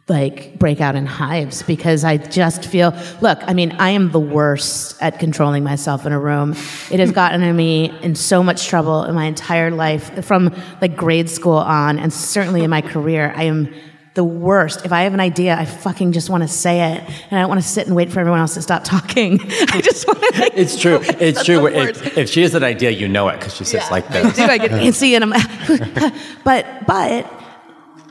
like break out in hives because I just feel look, I mean, I am the worst at controlling myself in a room. It has gotten me in so much trouble in my entire life from like grade school on and certainly in my career. I am the worst. If I have an idea, I fucking just want to say it, and I don't want to sit and wait for everyone else to stop talking. I just want to. Like, It's true. It's true. If, if she has an idea, you know it because she sits like I this. do. I get antsy, and I'm. but but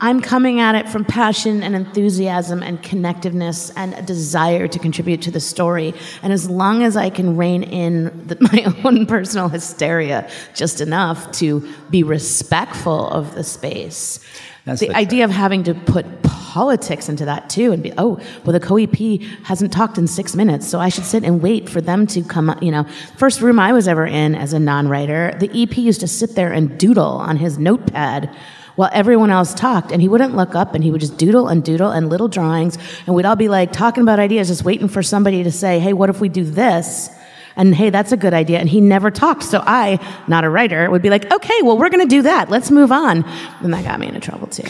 I'm coming at it from passion and enthusiasm and connectiveness and a desire to contribute to the story. And as long as I can rein in the, my own personal hysteria just enough to be respectful of the space, That's the the idea of having to put politics into that too and be, oh, well, the co EP hasn't talked in six minutes, so I should sit and wait for them to come up. You know, first room I was ever in as a non writer, the EP used to sit there and doodle on his notepad while everyone else talked and he wouldn't look up and he would just doodle and doodle and little drawings and we'd all be like talking about ideas just waiting for somebody to say hey what if we do this and hey that's a good idea and he never talked so i not a writer would be like okay well we're going to do that let's move on and that got me into trouble too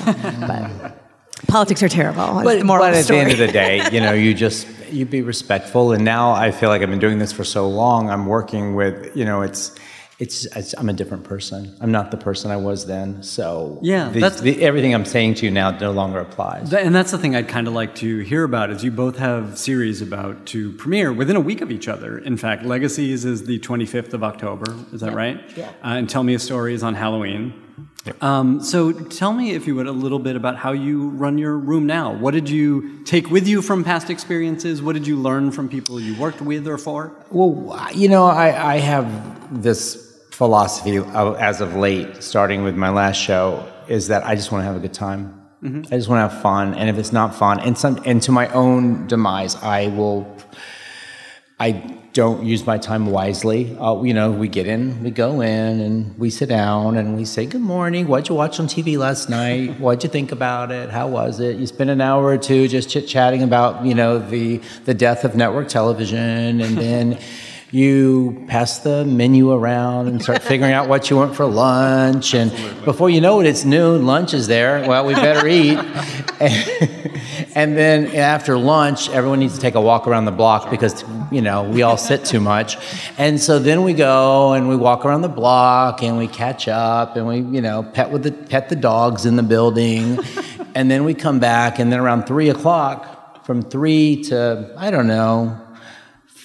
but politics are terrible But, the moral but at story. the end of the day, you know, you just you be respectful. And now I feel like I've been doing this for so long. I'm working with, you know, it's. It's, it's I'm a different person. I'm not the person I was then. So Yeah, the, that's- the, everything I'm saying to you now no longer applies. Th- And that's the thing I'd kind of like to hear about is you both have series about to premiere within a week of each other. In fact, Legacies is the 25th of October. Is that right? Yeah. Uh, and Tell Me a Story is on Halloween. Um, so tell me, if you would, a little bit about how you run your room now. What did you take with you from past experiences? What did you learn from people you worked with or for? Well, you know, I, I have this philosophy as of late, starting with my last show, is that I just want to have a good time. I just want to have fun, and if it's not fun, and some, and to my own demise, I will. I don't use my time wisely. Uh, you know, we get in, we go in, and we sit down, and we say, "Good morning. What'd you watch on TV last night? What'd you think about it? How was it?" You spend an hour or two just chit chatting about, you know, the the death of network television, and then. You pass the menu around and start figuring out what you want for lunch, and before you know it, it's noon. Lunch is there. Well, we better eat. And then after lunch, everyone needs to take a walk around the block because, you know, we all sit too much. And so then we go and we walk around the block and we catch up and we, you know, pet with the pet the dogs in the building. and then we come back and then around three o'clock, from three to I don't know,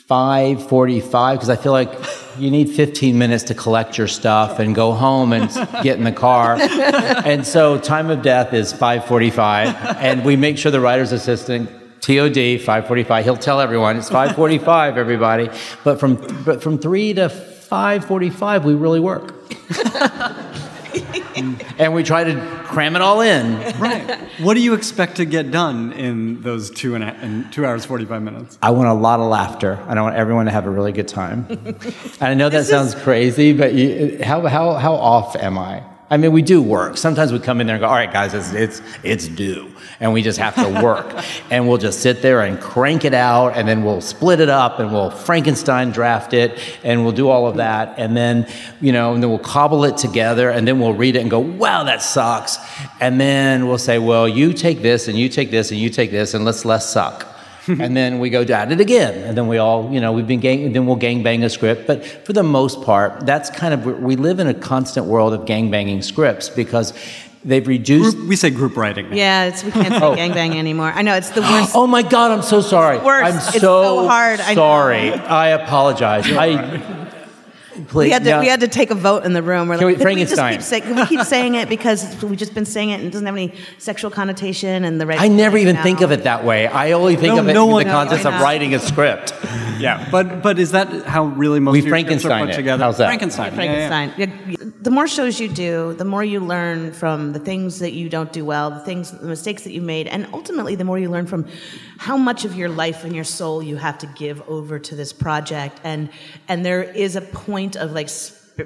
five forty-five, because I feel like you need 15 minutes to collect your stuff and go home and get in the car. and so time of death is 5:45, and we make sure the writer's assistant. TOD 5:45. He'll tell everyone it's 5:45, everybody. But from but from three to 5:45, we really work, and we try to cram it all in. Right. what do you expect to get done in those two and a, in two hours forty five minutes? I want a lot of laughter, and I want everyone to have a really good time. and I know that sounds crazy, but you, how, how, how off am I? I mean, we do work. Sometimes we come in there and go, all right, guys, it's, it's, it's due. And we just have to work. and we'll just sit there and crank it out, and then we'll split it up, and we'll Frankenstein draft it, and we'll do all of that. And then, you know, and then we'll cobble it together, and then we'll read it and go, wow, that sucks. And then we'll say, well, you take this, and you take this, and you take this, and let's less suck and then we go at it again, and then we all, you know, we've been gang, then we'll gang bang a script. But for the most part, that's kind of we live in a constant world of gang banging scripts because they've reduced. Group, we say group writing. now. yeah, it's, we can't say oh. gangbang anymore. I know it's the worst. Oh my God! I'm so sorry. worst. I'm It's so hard. I know. sorry. I apologize. I. Please, we had to no. we had to take a vote in the room. We're Can like, we- "Can just keep say, can we keep saying it because we've just been saying it and it doesn't have any sexual connotation and the right. I never even now. think of it that way. I only think No, of it no in one- the context of writing a script. Yeah, but but is that how really most We of your scripts are put it. together? How's that? Frankenstein. yeah, yeah. Frankenstein. Yeah, the more shows you do, the more you learn from the things that you don't do well, the things, the mistakes that you made, and ultimately, the more you learn from how much of your life and your soul you have to give over to this project. And and there is a point of like.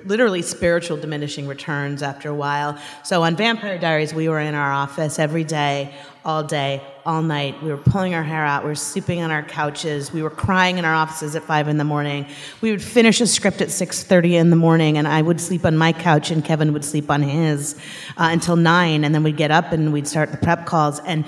Literally spiritual diminishing returns after a while. So on Vampire Diaries, we were in our office every day, all day, all night. We were pulling our hair out. We were sleeping on our couches. We were crying in our offices at five in the morning. We would finish a script at six thirty in the morning, and I would sleep on my couch, and Kevin would sleep on his uh, until nine, and then we'd get up and we'd start the prep calls. and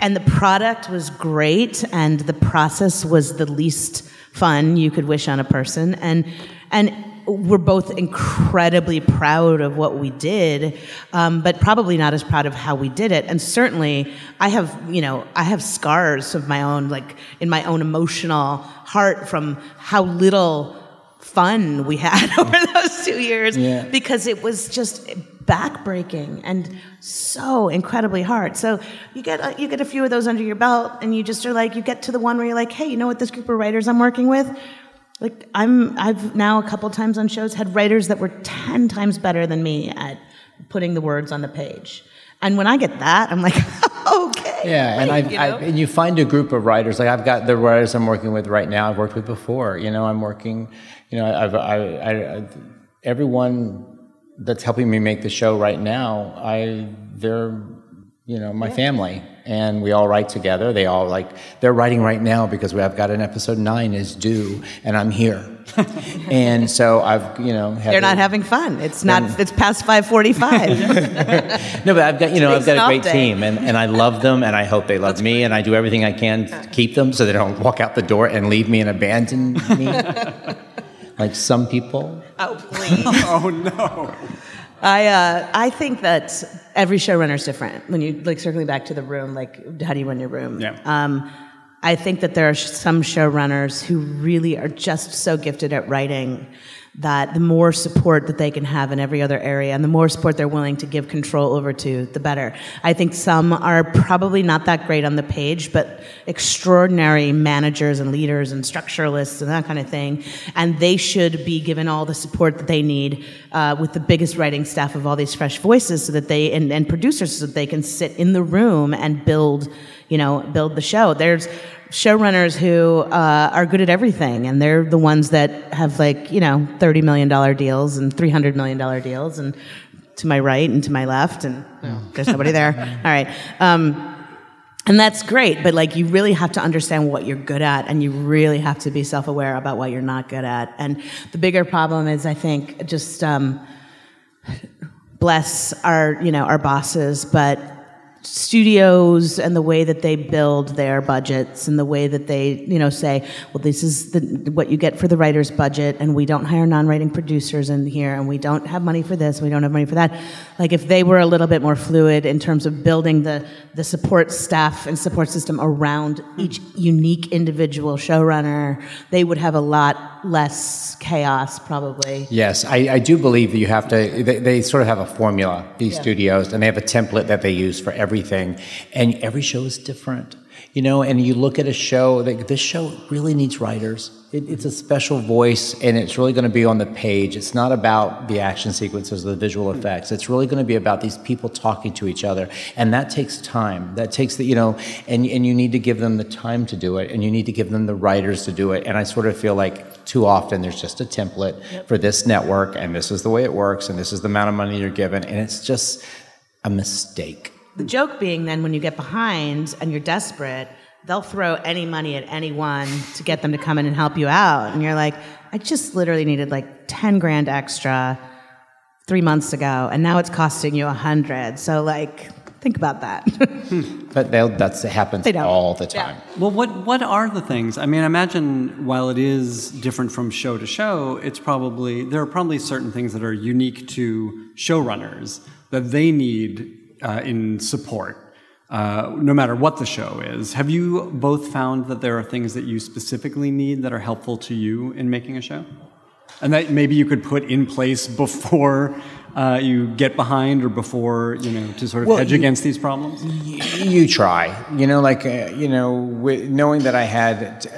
And the product was great, and the process was the least fun you could wish on a person, and and we're both incredibly proud of what we did, um, but probably not as proud of how we did it. And certainly, I have, you know, I have scars of my own, like in my own emotional heart from how little fun we had over those two years Yeah. because it was just backbreaking and so incredibly hard. So you get a, you get a few of those under your belt, and you just are like, you get to the one where you're like, hey, you know what? This group of writers I'm working with, like I'm I've now a couple times on shows had writers that were ten times better than me at putting the words on the page. And when I get that, I'm like, okay. Yeah, and I, you I know? and you find a group of writers. Like I've got the writers I'm working with right now. I've worked with before. You know, I'm working. You know, I've I, I, I everyone that's helping me make the show right now. I they're you know my family, and we all write together. They all like they're writing right now because we have got an episode nine is due, and I'm here. and so I've you know had They're to- not having fun. It's not. It's past five forty-five. No, but I've got you know I've got a great day. team, and, and I love them, and I hope they love me, and I do everything I can to keep them so they don't walk out the door and leave me and abandon me, like some people. oh please. Oh no. I uh, I think that every showrunner is different. When you like circling back to the room, like how do you run your room? Yeah. Um, I think that there are some showrunners who really are just so gifted at writing that the more support that they can have in every other area and the more support they're willing to give control over to, the better. I think some are probably not that great on the page, but extraordinary managers and leaders and structuralists and that kind of thing. And they should be given all the support that they need uh, with the biggest writing staff of all these fresh voices so that they, and, and producers so that they can sit in the room and build, you know, build the show. There's, showrunners who uh, are good at everything, and they're the ones that have like you know thirty million dollar deals and three hundred million dollar deals, and to my right and to my left, and oh, there's nobody there. All right. Um, and that's great, but like you really have to understand what you're good at, and you really have to be self-aware about what you're not good at. And the bigger problem is, I think, just um, bless our you know our bosses, but studios and the way that they build their budgets and the way that they you know say well this is the, what you get for the writer's budget and we don't hire non-writing producers in here and we don't have money for this we don't have money for that like if they were a little bit more fluid in terms of building the the support staff and support system around each unique individual showrunner they would have a lot less chaos probably Yes, I, I do believe that you have to. They, they sort of have a formula. These Yeah. studios, and they have a template that they use for everything, and every show is different. You know, and you look at a show. Like this show really needs writers. It, it's a special voice, and it's really going to be on the page. It's not about the action sequences, the visual hmm. effects. It's really going to be about these people talking to each other, and that takes time. That takes the you know, and and you need to give them the time to do it, and you need to give them the writers to do it. And I sort of feel like too often there's just a template for this network, and this is the way it works, and this is the amount of money you're given, and it's just a mistake. The joke being then when you get behind and you're desperate, they'll throw any money at anyone to get them to come in and help you out. And you're like, I just literally needed like 10 grand extra three months ago, and now it's costing you a hundred. So like, think about that. Hmm. But they'll, that's it happens They all the Yeah. time. Well, what what are the things? I mean, imagine while it is different from show to show, it's probably there are probably certain things that are unique to showrunners that they need uh, in support, uh, no matter what the show is. Have you both found that there are things that you specifically need that are helpful to you in making a show, and that maybe you could put in place before? Uh, you get behind, or before you know, to sort of Well, hedge you- against these problems. you try you know like uh, you know wi- knowing that i had uh,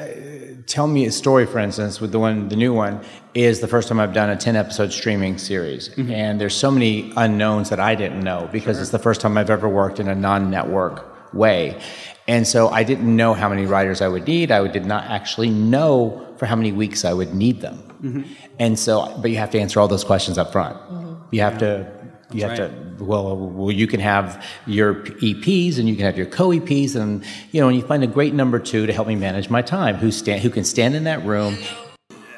tell me a story, for instance, with the one, the new one, is the first time I've done a 10 episode streaming series. Mm-hmm. And there's so many unknowns that I didn't know because it's the first time I've ever worked in a non network way. And so I didn't know how many writers I would need. I did not actually know for how many weeks I would need them. Mm-hmm. And so, but you have to answer all those questions up front. Mm-hmm. You have to, you have to, well, well, you can have your EPs and you can have your co-EPs and, you know, and you find a great number two to help me manage my time who stand, who can stand in that room.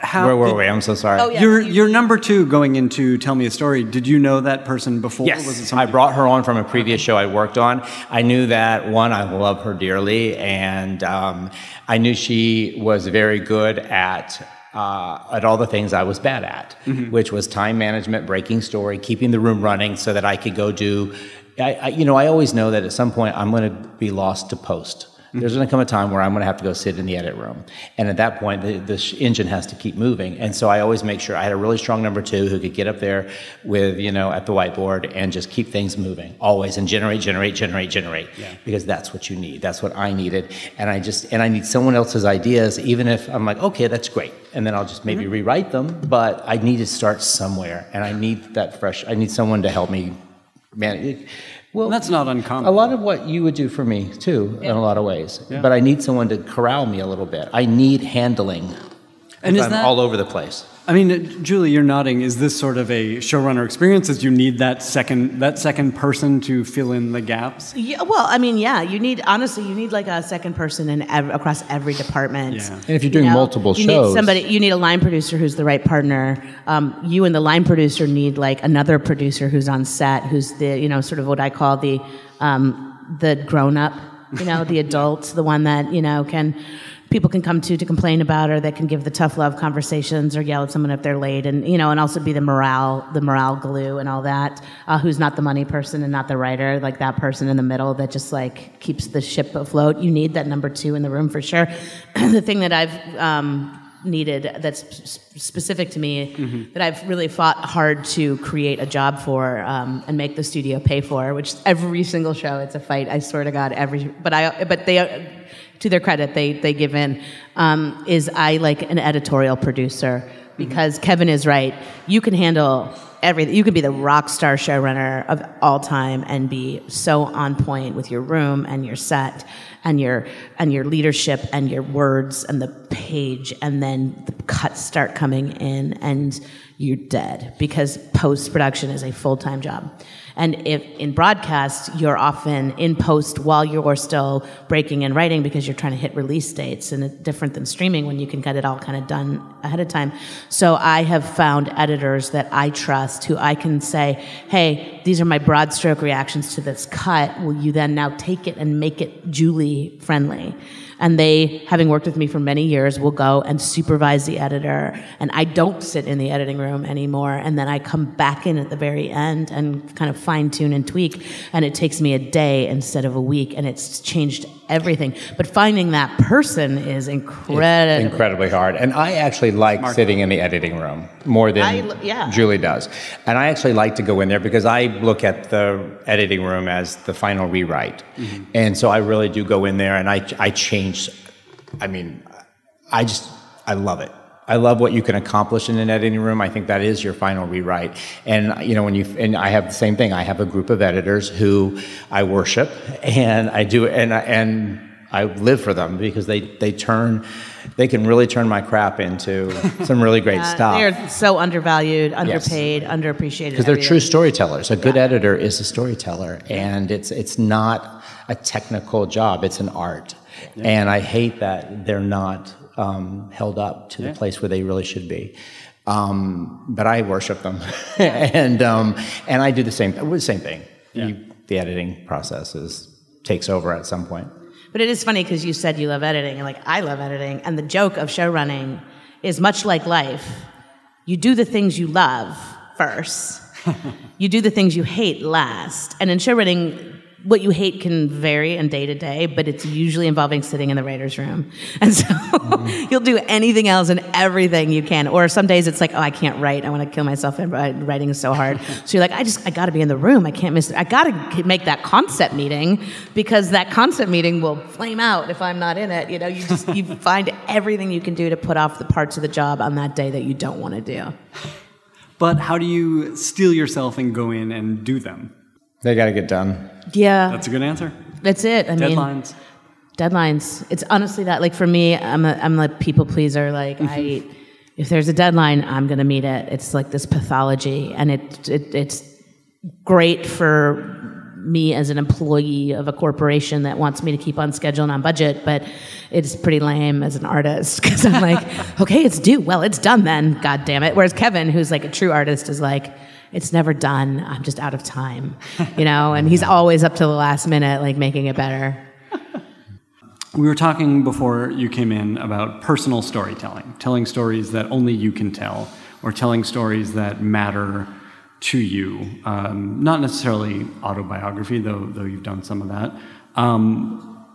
How Where were did- we? I'm so sorry. Oh, yeah. Your you- your number two going into tell me a story. Did you know that person before? Yes, Was it I brought her on from a previous show I worked on. I knew that one, I love her dearly, and um, I knew she was very good at. Uh, at all the things I was bad at, which was time management, breaking story, keeping the room running, so that I could go do. I, I, you know, I always know that at some point I'm going to be lost to post. There's going to come a time where I'm going to have to go sit in the edit room, and at that point, the, the sh- engine has to keep moving. And so I always make sure I had a really strong number two who could get up there with you know at the whiteboard and just keep things moving always and generate, generate, generate, generate. Because that's what you need. That's what I needed, and I just and I need someone else's ideas, even if I'm like, okay, that's great, and then I'll just maybe mm-hmm. rewrite them. But I need to start somewhere, and I need that fresh. I need someone to help me. Man, well, That's not uncommon. a lot of what you would do for me too, in a lot of ways. But I need someone to corral me a little bit. I need handling. And If is I'm that- all over the place? I mean, uh, Julie, you're nodding. Is this sort of a showrunner experience? Is you need that second that second person to fill in the gaps? Yeah, well, I mean, yeah, you need honestly, you need like a second person in ev- across every department. Yeah. And if you're doing multiple you shows- need somebody. You need a line producer who's the right partner. Um, you and the line producer need like another producer who's on set, who's the you know sort of what I call the um, the grown up, you know, the adult, the one that you know can people can come to to complain about or that can give the tough love conversations or yell at someone if they're late and you know and also be the morale the morale glue and all that uh, who's not the money person and not the writer like that person in the middle that just like keeps the ship afloat you need that number two in the room for sure the thing that i've um, needed that's specific to me that I've really fought hard to create a job for um, and make the studio pay for. Which every single show it's a fight. I swear to God, every but I but they to their credit they they give in. Um, is I like an editorial producer because Kevin is right. You can handle everything. You can be the rock star showrunner of all time and be so on point with your room and your set and your and your leadership and your words and the page and then the cuts start coming in and you're dead because post production is a full-time job. And if in broadcast you're often in post while you're still breaking and writing because you're trying to hit release dates and it's different than streaming when you can get it all kind of done ahead of time. So i have found editors that i trust who i can say hey these are my broad stroke reactions to this cut. Will you then now take it and make it julie friendly and they having worked with me for many years will go and supervise the editor. And i don't sit in the editing room anymore. And then i come back in at the very end and kind of fine tune and tweak. And it takes me a day instead of a week. And it's changed everything but finding that person is incredible Incredibly hard. And I actually like sitting in the editing room more than I l- yeah. Julie does. And I actually like to go in there because I look at the editing room as the final rewrite. Mm-hmm. And so I really do go in there and I, I change. I mean, I just, I love it. I love what you can accomplish in an editing room. I think that is your final rewrite. And you know, when you and I have the same thing. I have a group of editors who I worship, and I do, and I, and I live for them because they they turn, they can really turn my crap into some really great Uh, stuff. they are so undervalued underpaid underappreciated because they're true storytellers. A good editor is a storyteller, and it's it's not a technical job; it's an art. And I hate that they're not um, held up to the place where they really should be. Um, but I worship them, and um, and I do the same the same thing. You, the editing process is takes over at some point. But it is funny because you said you love editing, and like I love editing. And the joke of show running is much like life. You do the things you love first. you do the things you hate last. And in show running, what you hate can vary in day to day, but it's usually involving sitting in the writer's room. And so mm-hmm. you'll do anything else and everything you can. Or some days it's like, oh, I can't write. I want to kill myself. Writing is so hard. So you're like, I just, I got to be in the room. I can't miss it. I got to make that concept meeting because that concept meeting will flame out if I'm not in it. You know, you just, you find everything you can do to put off the parts of the job on that day that you don't want to do. But how do you steel yourself and go in and do them? They got to get done. Yeah. That's a good answer. That's it. I mean, Deadlines. deadlines. It's honestly that. Like for me, I'm a I'm a people pleaser. Like I, mm-hmm. if there's a deadline, I'm gonna meet it. It's like this pathology, and it, it it's great for me as an employee of a corporation that wants me to keep on schedule and on budget, but it's pretty lame as an artist because I'm like, okay, it's due. Well, it's done then. God damn it. Whereas Kevin, who's like a true artist, is like. It's never done. I'm just out of time, you know. And he's always up to the last minute, like making it better. We were talking before you came in about personal storytelling, telling stories that only you can tell, or telling stories that matter to you. Um, not necessarily autobiography, though, though you've done some of that. Um,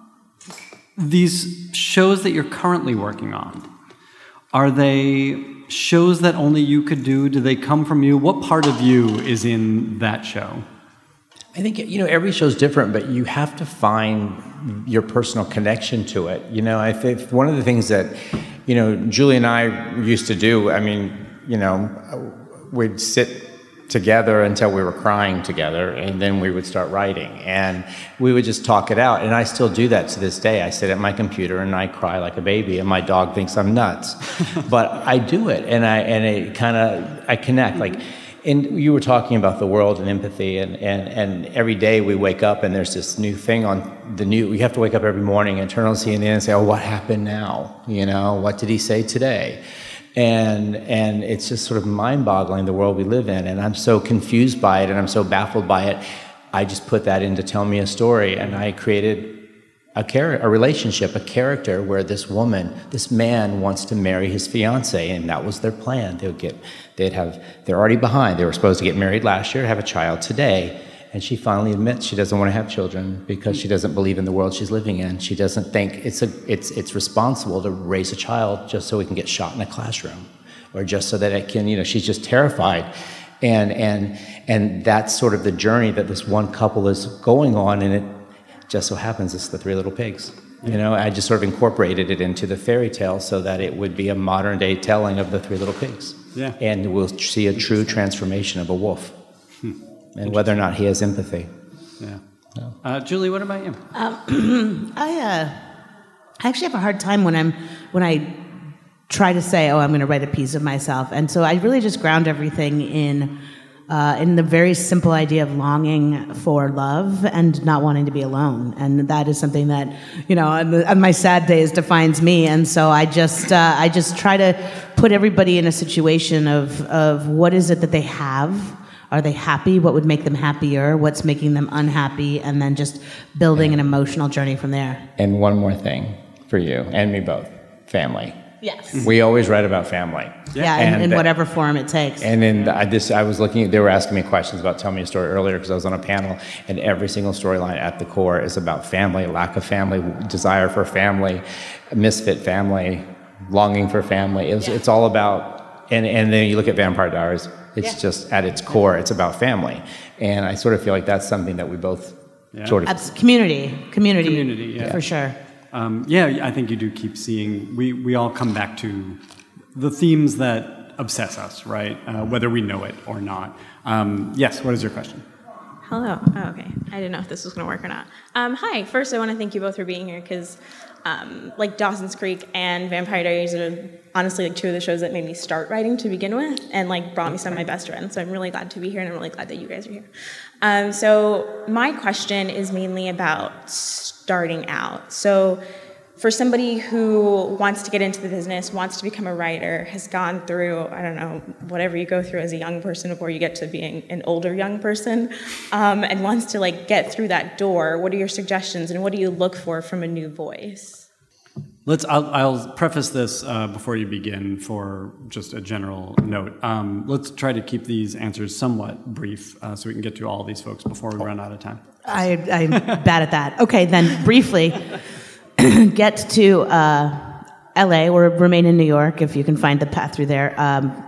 these shows that you're currently working on, are they shows that only you could do? Do they come from you? What part of you is in that show? I think you know every show's different, but you have to find your personal connection to it. You know, I think one of the things that you know Julie and I used to do. I mean, you know, we'd sit together until we were crying together, and then we would start writing, and we would just talk it out. And I still do that to this day. I sit at my computer and I cry like a baby, and my dog thinks I'm nuts, but I do it, and I and it kind of I connect like. And you were talking about the world and empathy, and, and, and every day we wake up and there's this new thing on the new. We have to wake up every morning and turn on CNN and say, "Oh, what happened now? You know, what did he say today?" And and it's just sort of mind-boggling the world we live in. And i'm so confused by it and i'm so baffled by it. I just put that in to tell me a story and i created a char- a relationship a character where this woman this man wants to marry his fiance and that was their plan. They would get they'd have they're already behind. They were supposed to get married last year have a child today and she finally admits she doesn't want to have children because she doesn't believe in the world she's living in. She doesn't think it's a it's it's responsible to raise a child just so we can get shot in a classroom, or just so that it can you know she's just terrified, and and and that's sort of the journey that this one couple is going on, and it just so happens it's the Three Little Pigs. You know, I just sort of incorporated it into the fairy tale so that it would be a modern day telling of the Three Little Pigs. Yeah. And we'll see a true transformation of a wolf and whether or not he has empathy. Yeah. Uh, Julie, what about you? I uh, I actually have a hard time when I'm when I try to say, "Oh, I'm going to write a piece of myself," and so I really just ground everything in uh, in the very simple idea of longing for love and not wanting to be alone, and that is something that you know on, the, on my sad days defines me, and so I just uh, I just try to put everybody in a situation of of what is it that they have. Are they happy? What would make them happier? What's making them unhappy? And then just building an emotional journey from there. And one more thing for you and me both family. Yes. We always write about family. Yeah, in, And in whatever form it takes. And then I this I was looking. They were asking me questions about tell me a story earlier because I was on a panel, and every single storyline at the core is about family, lack of family, desire for family, misfit family, longing for family. It was, It's all about. And and then you look at Vampire Diaries. It's Yeah. just at its core, it's about family, and I sort of feel like that's something that we both sort of Abs- community, community, Community, yeah. for sure. Um, yeah, I think you do keep seeing, we, we all come back to the themes that obsess us, right? Uh, whether we know it or not. Um, yes, what is your question? Hello. Oh, okay. I didn't know if this was going to work or not. Um, hi. First, I want to thank you both for being here because, um, like Dawson's Creek and Vampire Diaries are honestly like two of the shows that made me start writing to begin with, and like brought me some of my best friends. So I'm really glad to be here, and I'm really glad that you guys are here. Um, so my question is mainly about starting out. So for somebody who wants to get into the business, wants to become a writer, has gone through, I don't know, whatever you go through as a young person before you get to being an older young person, um, and wants to like get through that door, what are your suggestions and what do you look for from a new voice? Let's. I'll, I'll preface this uh, before you begin for just a general note. Um, let's try to keep these answers somewhat brief uh, so we can get to all these folks before we run out of time. I, I'm bad at that. Okay, then briefly, get to uh, LA or remain in New York if you can find the path through there. Um,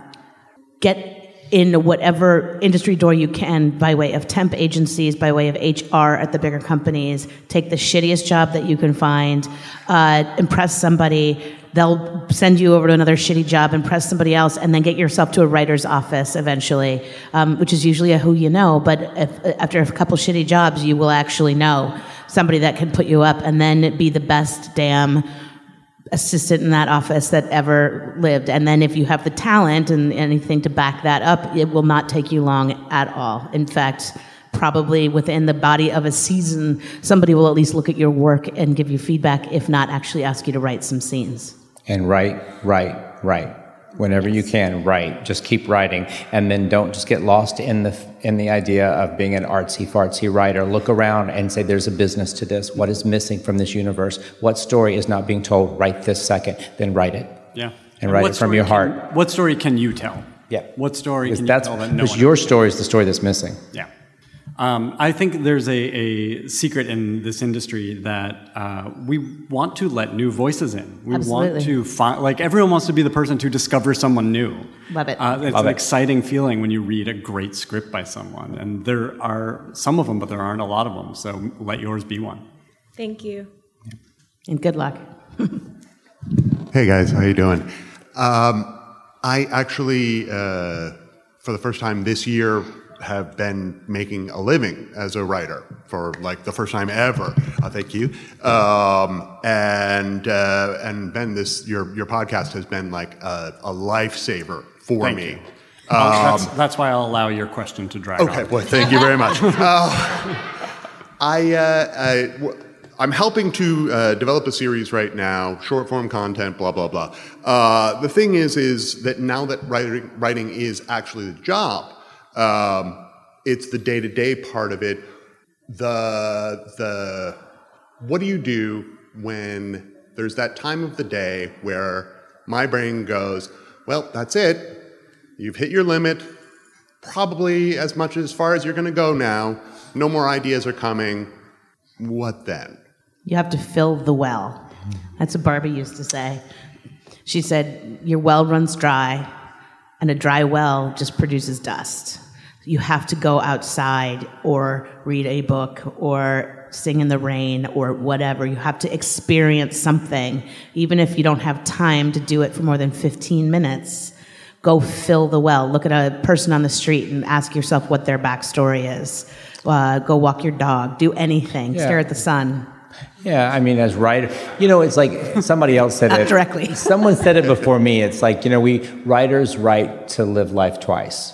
get in whatever industry door you can by way of temp agencies, by way of HR at the bigger companies. Take the shittiest job that you can find, uh, impress somebody. They'll send you over to another shitty job, and press somebody else, and then get yourself to a writer's office eventually, um, which is usually a who you know. But if, after a couple shitty jobs, you will actually know somebody that can put you up, and then be the best damn assistant in that office that ever lived. And then if you have the talent and anything to back that up, it will not take you long at all. In fact, probably within the body of a season, somebody will at least look at your work and give you feedback, if not actually ask you to write some scenes. And write, write, write. Whenever you can, write. Just keep writing, and then don't just get lost in the in the idea of being an artsy fartsy writer. Look around and say, "There's a business to this. What is missing from this universe? What story is not being told right this second? Then write it. Yeah. And write it from your can- heart. what story can you tell? Yeah. What story Because can that's that no because your story is the story that's missing. Yeah. Um, I think there's a, a secret in this industry that uh, we want to let new voices in. We want to find, like, everyone wants to be the person to discover someone new. Love it. Uh, it's Love an it. exciting feeling when you read a great script by someone. And there are some of them, but there aren't a lot of them. So let yours be one. Thank you. And good luck. Hey guys, how are you doing? Um, I actually, uh, for the first time this year, have been making a living as a writer for like the first time ever. Uh, thank you. Um, and uh, and Ben, this your your podcast has been like a, a lifesaver for Thank me. you. Well, that's, that's why I'll allow your question to drag Okay, on. well, thank you very much. Uh, I, uh, I, w- I'm helping to uh, develop a series right now, short form content, blah blah blah. Uh, the thing is, is that now that writing, writing is actually the job, um, it's the day to day part of it. The the what do you do when there's that time of the day where my brain goes, well, that's it. You've hit your limit probably as much as far as you're going to go now. No more ideas are coming. What then? You have to fill the well. That's what Barbie used to say. She said, Your well runs dry, and a dry well just produces dust. You have to go outside or read a book or sing in the rain or whatever. You have to experience something, even if you don't have time to do it for more than 15 minutes. Go fill the well. Look at a person on the street and ask yourself what their backstory is. Uh, go walk your dog. Do anything. Yeah. Stare at the sun. Yeah, I mean, as writer, you know, it's like somebody else said it directly. Someone said it before me. It's like you know, we writers write to live life twice,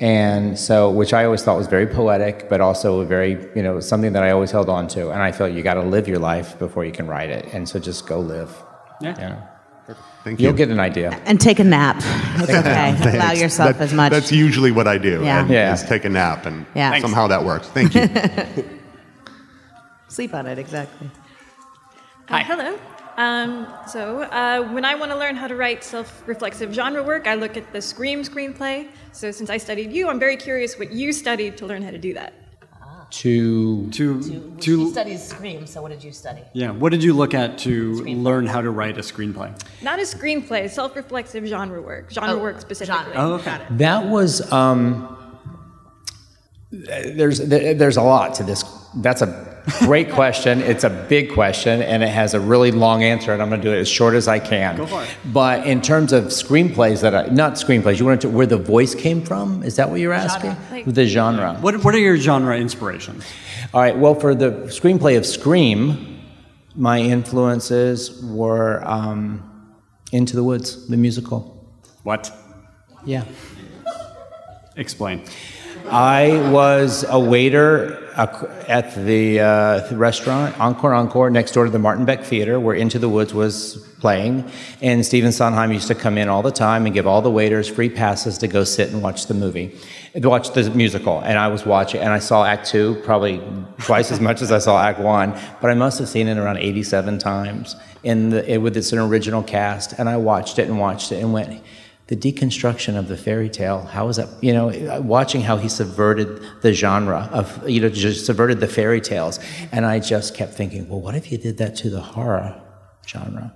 and so which I always thought was very poetic, but also very you know something that I always held on to. And I felt you got to live your life before you can write it, and so just go live. Yeah. Yeah. Thank you. You'll get an idea. And take a nap. It's okay. Allow yourself That- as much. That's usually what I do. Yeah. and- Yeah. Is take a nap, and Yeah. Somehow that works. Thank you. Sleep on it, exactly. Uh, hello. Um, so, uh, when I want to learn how to write self reflexive genre work, I look at the Scream screenplay. So, since I studied you, I'm very curious what you studied to learn how to do that. To To, to, studies Scream, so what did you study? yeah, what did you look at to learn how to write a screenplay? Not a screenplay, self reflexive genre work, genre work specifically. Oh, okay. That was um, there's there, there's a lot to this. That's a great question. It's a big question, and it has a really long answer. And I'm going to do it as short as I can. Go for it. But in terms of screenplays that I not screenplays, you wanted to where the voice came from. Is that what you're asking? Like- the genre. What, what are your genre inspirations? All right. Well, for the screenplay of Scream, my influences were um, Into the Woods, the musical. What? Yeah. Explain. I was a waiter ac- at the, uh, restaurant Encore Encore next door to the Martin Beck Theater, where Into the Woods was playing. And Stephen Sondheim used to come in all the time and give all the waiters free passes to go sit and watch the movie, watch the musical. And I was watching, and I saw Act Two probably twice as much as I saw Act One, but I must have seen it around 87 times in the, with its original cast. And I watched it and watched it and went, the deconstruction of the fairy tale how is that you know watching how he subverted the genre of you know just subverted the fairy tales. And i just kept thinking well what if you did that to the horror genre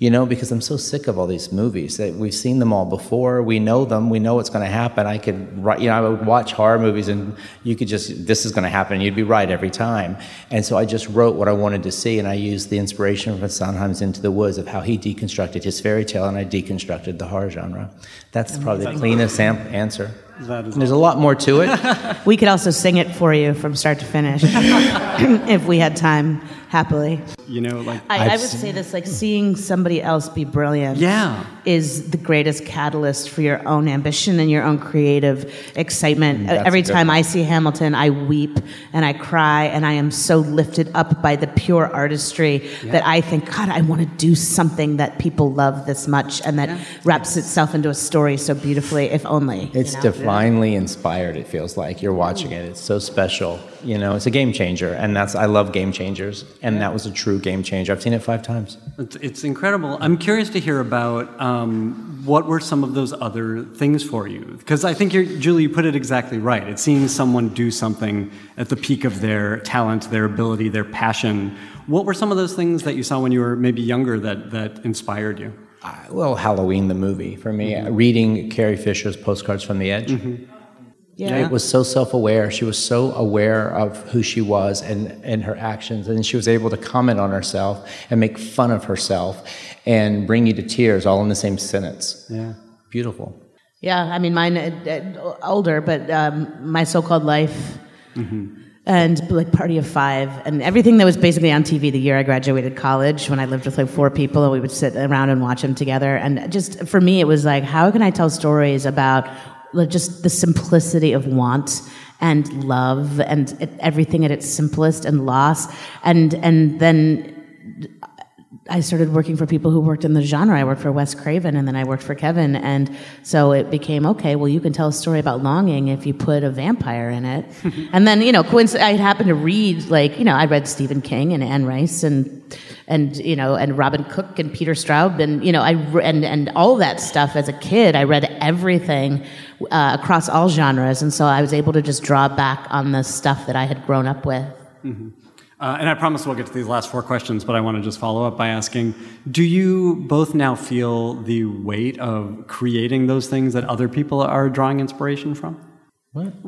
you know, because I'm so sick of all these movies that we've seen them all before. We know them. We know what's going to happen. I could, write, you know, I would watch horror movies and you could just, this is going to happen. You'd be right every time. And so I just wrote what I wanted to see, and I used the inspiration from Sondheim's Into the Woods of how he deconstructed his fairy tale, and I deconstructed the horror genre. That's probably the cleanest am- answer. There's a lot more to it. we could also sing it for you from start to finish if we had time, happily. You know, like I, I would say this: like seeing somebody else be brilliant, Yeah. is the greatest catalyst for your own ambition and your own creative excitement. Mm, that's Every a good time I see Hamilton, I weep and I cry, and I am so lifted up by the pure artistry that I think, God, I want to do something that people love this much and that wraps itself into a story so beautifully. If only you It's know? divinely inspired. It feels like you're watching it. It's so special. You know, it's a game changer, and that's I love game changers, and that was a true game changer. I've seen it five times. It's, it's incredible. I'm curious to hear about um, what were some of those other things for you? Because I think you're, Julie, you put it exactly right. It's seeing someone do something at the peak of their talent, their ability, their passion. What were some of those things that you saw when you were maybe younger that, that inspired you? Uh, well, Halloween the movie for me. uh, Reading Carrie Fisher's Postcards from the Edge. Yeah. It was so self-aware. She was so aware of who she was and, and her actions, and she was able to comment on herself and make fun of herself and bring you to tears all in the same sentence. Yeah. Beautiful. Yeah, I mean, mine uh, uh, older, but um, my so-called life and like Party of Five and everything that was basically on TV the year I graduated college when I lived with like four people and we would sit around and watch them together. And just for me, it was like, how can I tell stories about like, just the simplicity of want and love and everything at its simplest and loss and and then I started working for people who worked in the genre. I worked for Wes Craven and then I worked for Kevin. And so it became okay, well, you can tell a story about longing if you put a vampire in it. and then, you know, coinc- I happened to read, like, you know, I read Stephen King and Anne Rice and, and, you know, and Robin Cook and Peter Straub and, you know, I, re- and, and all that stuff as a kid. I read everything uh, across all genres. And so I was able to just draw back on the stuff that I had grown up with. Uh, and I promise we'll get to these last four questions, but I want to just follow up by asking Do you both now feel the weight of creating those things that other people are drawing inspiration from?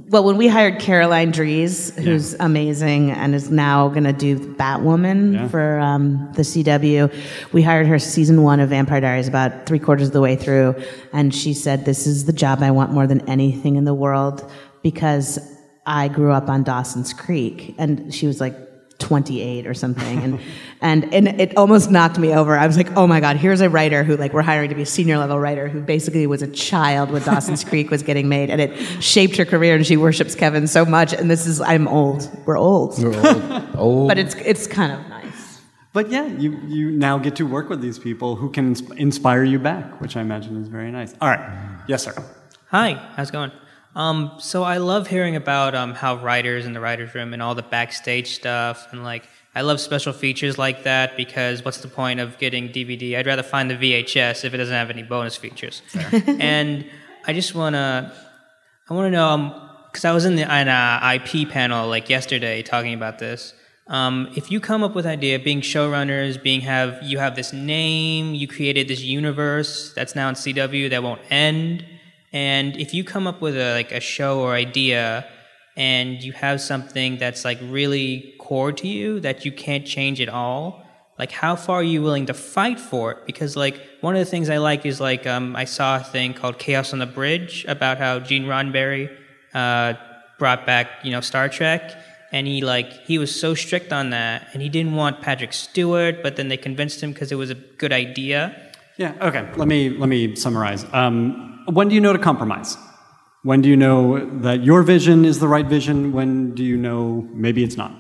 Well, when we hired Caroline Dries, who's amazing and is now going to do Batwoman Yeah. for um, the CW, we hired her season one of Vampire Diaries about three quarters of the way through, and she said, "This is the job I want more than anything in the world because I grew up on Dawson's Creek," and she was like. 28 or something and and and it almost knocked me over i was like oh my god here's a writer who like we're hiring to be a senior level writer who basically was a child when dawson's creek was getting made and it shaped her career and she worships kevin so much and this is i'm old we're old Oh, but it's it's kind of nice But yeah, you, you now get to work with these people who can inspire you back, which I imagine is very nice. All right. Yes, sir. Hi, how's it going? Um, so I love hearing about um, how writers in the writers' room and all the backstage stuff, and like I love special features like that because what's the point of getting DVD? I'd rather find the VHS if it doesn't have any bonus features. and I just wanna, I wanna know because I was in the an, uh, IP panel like yesterday talking about this. Um, if you come up with idea, being showrunners, being have you have this name, you created this universe that's now in CW that won't end, and if you come up with a like a show or idea, and you have something that's like really core to you that you can't change at all, like how far are you willing to fight for it? Because like one of the things I like is like um, I saw a thing called Chaos on the Bridge about how Gene Roddenberry uh, brought back you know Star Trek and he like he was so strict on that and he didn't want Patrick Stewart but then they convinced him because it was a good idea Yeah. Okay. Let me let me summarize. Um, when do you know to compromise? When do you know that your vision is the right vision? When do you know maybe it's not?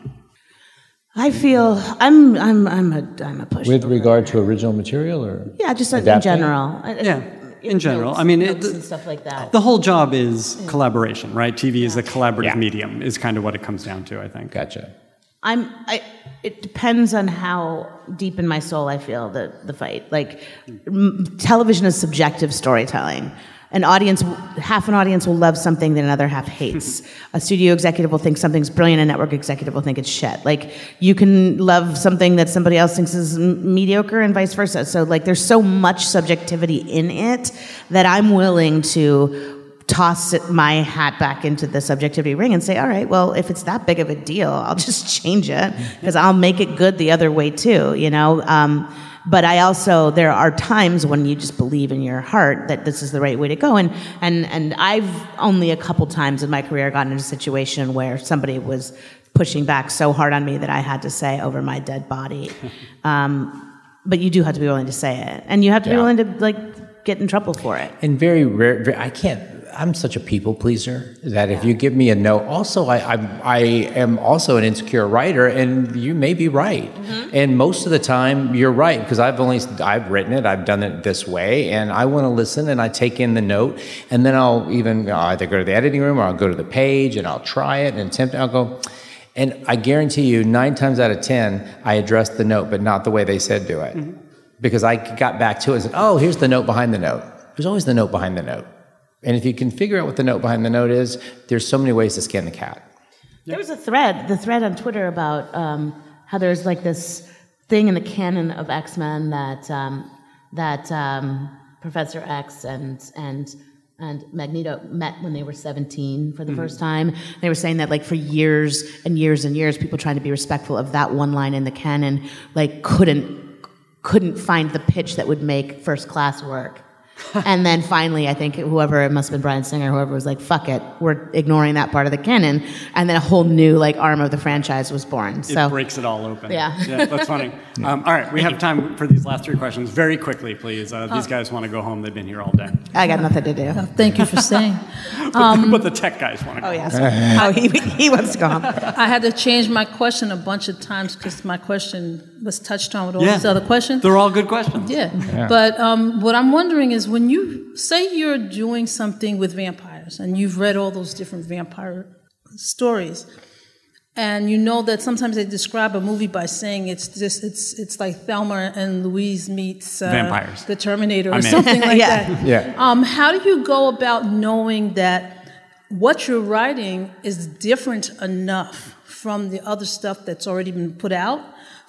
I feel I'm I'm I'm a I'm a push. With regard to original material, or yeah, just in general. Yeah, in general. I mean, it, and stuff like that. the whole job is collaboration, right? TV is a collaborative medium, is kind of what it comes down to, I think. Gotcha. I'm. I. It depends on how deep in my soul I feel the the fight. Like, m- television is subjective storytelling. An audience, half an audience will love something that another half hates. a studio executive will think something's brilliant, a network executive will think it's shit. Like, you can love something that somebody else thinks is m- mediocre, and vice versa. So, like, there's so much subjectivity in it that I'm willing to toss my hat back into the subjectivity ring and say, all right, well, if it's that big of a deal, I'll just change it because I'll make it good the other way too, you know? Um, but I also, there are times when you just believe in your heart that this is the right way to go. And, and, and I've only a couple times in my career gotten in a situation where somebody was pushing back so hard on me that I had to say over my dead body. Um, but you do have to be willing to say it. And you have to be willing to like get in trouble for it. And very rare, very, I can't. I'm such a people pleaser that if you give me a no, also I, I I am also an insecure writer, and you may be right. Mm-hmm. And most of the time, you're right because I've only I've written it, I've done it this way, and I want to listen and I take in the note, and then I'll even I'll either go to the editing room or I'll go to the page and I'll try it and attempt. I'll go. And I guarantee you, nine times out of ten, I addressed the note, but not the way they said do it, mm-hmm. because I got back to it and said, "Oh, here's the note behind the note." There's always the note behind the note. And if you can figure out what the note behind the note is, there's so many ways to skin the cat. There was a thread, the thread on Twitter about um, how there's like this thing in the canon of X Men that um, that um, Professor X and and and Magneto met when they were 17 for the first time. They were saying that like for years and years and years, people trying to be respectful of that one line in the canon, like couldn't couldn't find the pitch that would make first class work. and then finally, I think whoever it must have been Bryan Singer, whoever was like, "Fuck it, we're ignoring that part of the canon," and then a whole new like arm of the franchise was born. It So breaks it all open. Yeah. yeah that's funny. Um, all right, we have time for these last three questions. Very quickly, please. Uh, these guys want to go home. They've been here all day. I got nothing to do. Thank you for saying. But, but the tech guys want to go Oh yes. oh, he he wants to go home. I had to change my question a bunch of times because my question was touched on with all Yeah. these other questions. They're all good questions. Yeah. But um, what I'm wondering is when you say you're doing something with vampires and you've read all those different vampire stories, and you know that sometimes they describe a movie by saying it's just it's it's like Thelma and Louise meets uh, Vampires. the Terminator or I'm in. something like Yeah. that. Yeah. Um, how do you go about knowing that what you're writing is different enough from the other stuff that's already been put out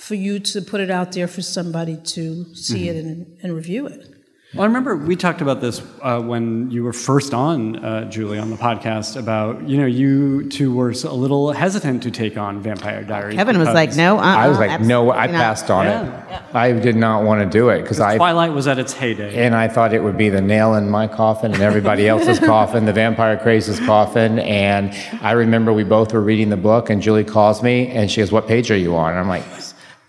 for you to put it out there for somebody to see it and, and review it? Well, I remember we talked about this uh, when you were first on, uh, Julie, on the podcast about, you know, you two were a little hesitant to take on Vampire Diaries. Kevin was like, "No, uh, I was like, no, I passed on Yeah. it. I did not want to do it because I Twilight was at its heyday. and I thought it would be the nail in my coffin and everybody else's coffin, the vampire craze's coffin. And I remember we both were reading the book, and Julie calls me and she goes, "What page are you on?" And I'm like.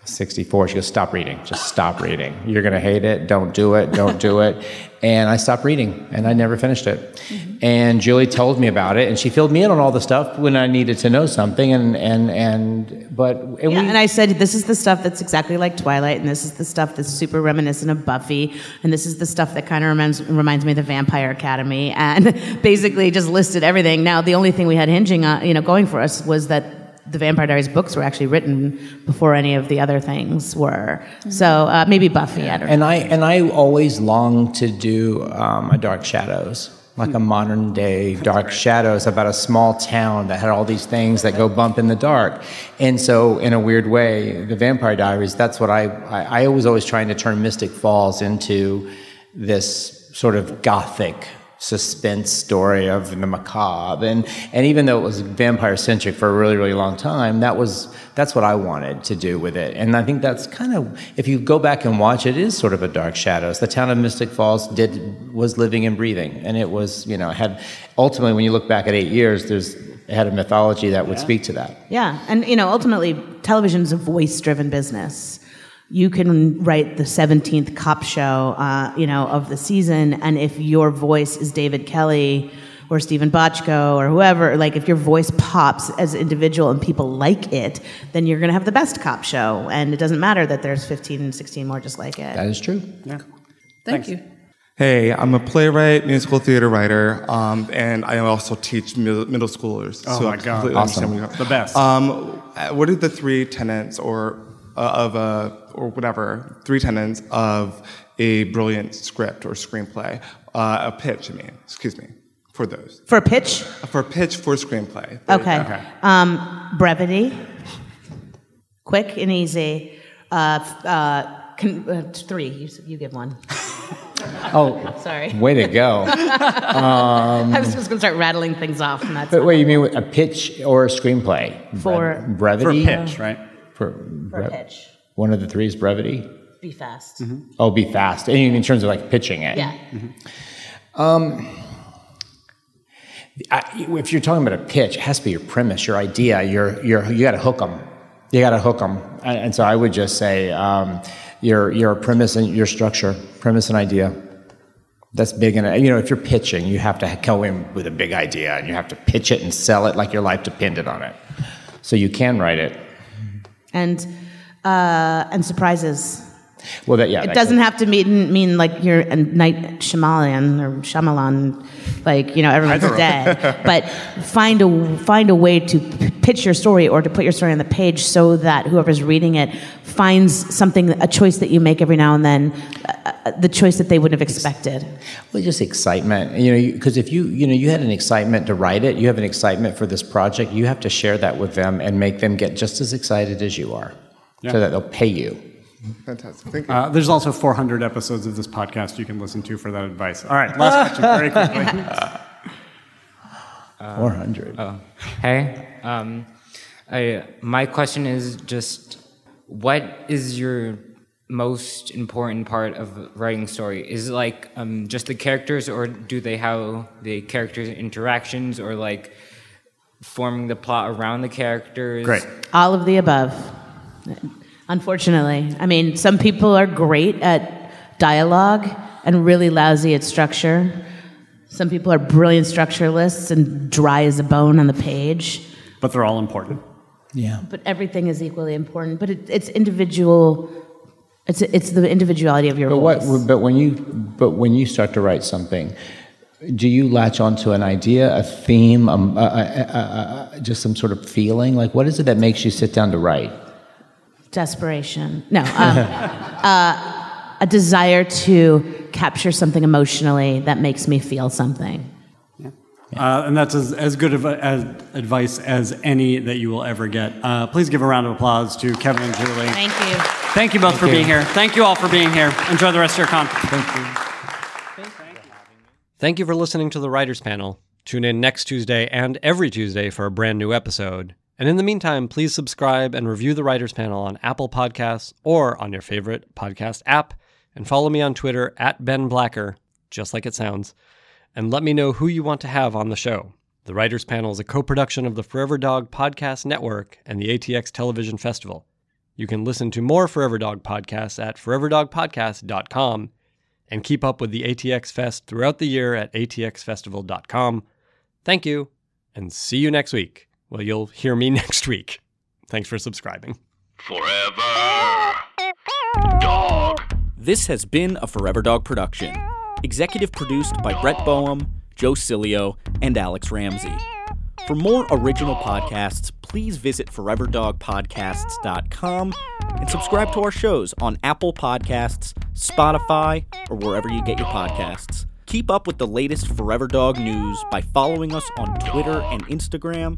64. She goes, Stop reading. Just stop reading. You're going to hate it. Don't do it. Don't do it. And I stopped reading and I never finished it. Mm-hmm. And Julie told me about it and she filled me in on all the stuff when I needed to know something. And, and, and, but, and Yeah, we, and I said, this is the stuff that's exactly like Twilight, and this is the stuff that's super reminiscent of Buffy, and this is the stuff that kind of reminds, reminds me of the Vampire Academy, and basically just listed everything. Now, the only thing we had hinging on, you know, going for us was that the Vampire Diaries books were actually written before any of the other things were. So uh, maybe Buffy, I don't know. And I and I always longed to do um, a Dark Shadows, like a modern day Dark Shadows about a small town that had all these things that go bump in the dark. And so, in a weird way, the Vampire Diaries. That's what I I, I was always trying to turn Mystic Falls into this sort of gothic suspense story of the macabre. And and even though it was vampire centric for a really really long time that was that's what I wanted to do with it. And I think that's kind of if you go back and watch it, it is sort of a dark shadows. The town of Mystic Falls did was living and breathing. And it was you know had ultimately when you look back at 8 years there's it had a mythology that would speak to that. Yeah, and you know, ultimately, television's a voice-driven business. You can write the seventeenth cop show, uh, you know, of the season, and if your voice is David Kelley or Steven Bochco or whoever, like if your voice pops as an individual and people like it, then you're going to have the best cop show. And it doesn't matter that there's 15, and 16 more just like it. That is true. Yeah. Thank you. Hey, I'm a playwright, musical theater writer, um, and I also teach middle, middle schoolers. Oh so my God. Awesome. understand what you're- The best. Um, what are the three tenets or uh, of a or whatever three tenets of a brilliant script or screenplay? Uh, a pitch, I mean, excuse me, for those For a pitch, for a pitch for a screenplay. okay. Um, brevity, quick and easy. Uh, uh, con- uh, three, you, you give one. Oh, Sorry. way to go. I was just going to start rattling things off, and that's But wait, you mean a pitch or a screenplay? For- brevity. For pitch, right? For, for bre- pitch. One of the three is brevity. Be fast. Oh, be fast. And in terms of like pitching it. Yeah. Um, I, if you're talking about a pitch, it has to be your premise, your idea. Your, your, you got to hook them. You got to hook them. And, and so I would just say um, your, your premise and your structure, premise and idea. That's big. And you know, if you're pitching, you have to go in with a big idea, and you have to pitch it and sell it like your life depended on it. So you can write it. And uh, and surprises. Well, that yeah. It that doesn't could- have to mean mean like you're M. Night Shyamalan or Shyamalan, like you know everyone's dead. but find a find a way to pitch your story or to put your story on the page so that whoever's reading it finds something, a choice that you make every now and then, uh, uh, the choice that they wouldn't have expected. Well, just excitement. You know, because if you you know you had an excitement to write it, you have an excitement for this project. You have to share that with them and make them get just as excited as you are, so that they'll pay you. Fantastic. Thank you. Uh, there's also 400 episodes of this podcast you can listen to for that advice. All right, last question, very quickly. Four hundred. Oh, hey. Um, I, my question is just, what is your most important part of writing story? Is it like um, just the characters, or do they have the characters' interactions, or like forming the plot around the characters? Great. All of the above. Unfortunately, I mean, some people are great at dialogue and really lousy at structure. Some people are brilliant structuralists and dry as a bone on the page. But they're all important. Yeah. But everything is equally important. But it, it's individual. It's it's the individuality of your But voice. what? But when you but when you start to write something, do you latch onto an idea, a theme, um, uh, uh, uh, uh, just some sort of feeling? Like, what is it that makes you sit down to write? Desperation. No. Um, uh, a desire to capture something emotionally that makes me feel something. Uh, and that's as, as good of a, as advice as any that you will ever get. Uh, please give a round of applause to Kevin and Julie. Thank you. Thank you both for you. being here. Thank you all for being here. Enjoy the rest of your conference. Thank you. Thank you for listening to the Writers Panel. Tune in next Tuesday and every Tuesday for a brand new episode. And in the meantime, please subscribe and review the Writers Panel on Apple Podcasts or on your favorite podcast app. And follow me on Twitter at Ben Blacker, just like it sounds. And let me know who you want to have on the show. The Writers Panel is a co production of the Forever Dog Podcast Network and the ATX Television Festival. You can listen to more Forever Dog podcasts at foreverdogpodcast.com and keep up with the ATX Fest throughout the year at atxfestival.com. Thank you, and see you next week. Well, you'll hear me next week. Thanks for subscribing. Forever. Dog. This has been a Forever Dog production. Executive produced by Brett Boehm, Joe Cilio, and Alex Ramsey. For more original podcasts, please visit foreverdogpodcasts.com and subscribe to our shows on Apple Podcasts, Spotify, or wherever you get your podcasts. Keep up with the latest Forever Dog news by following us on Twitter and Instagram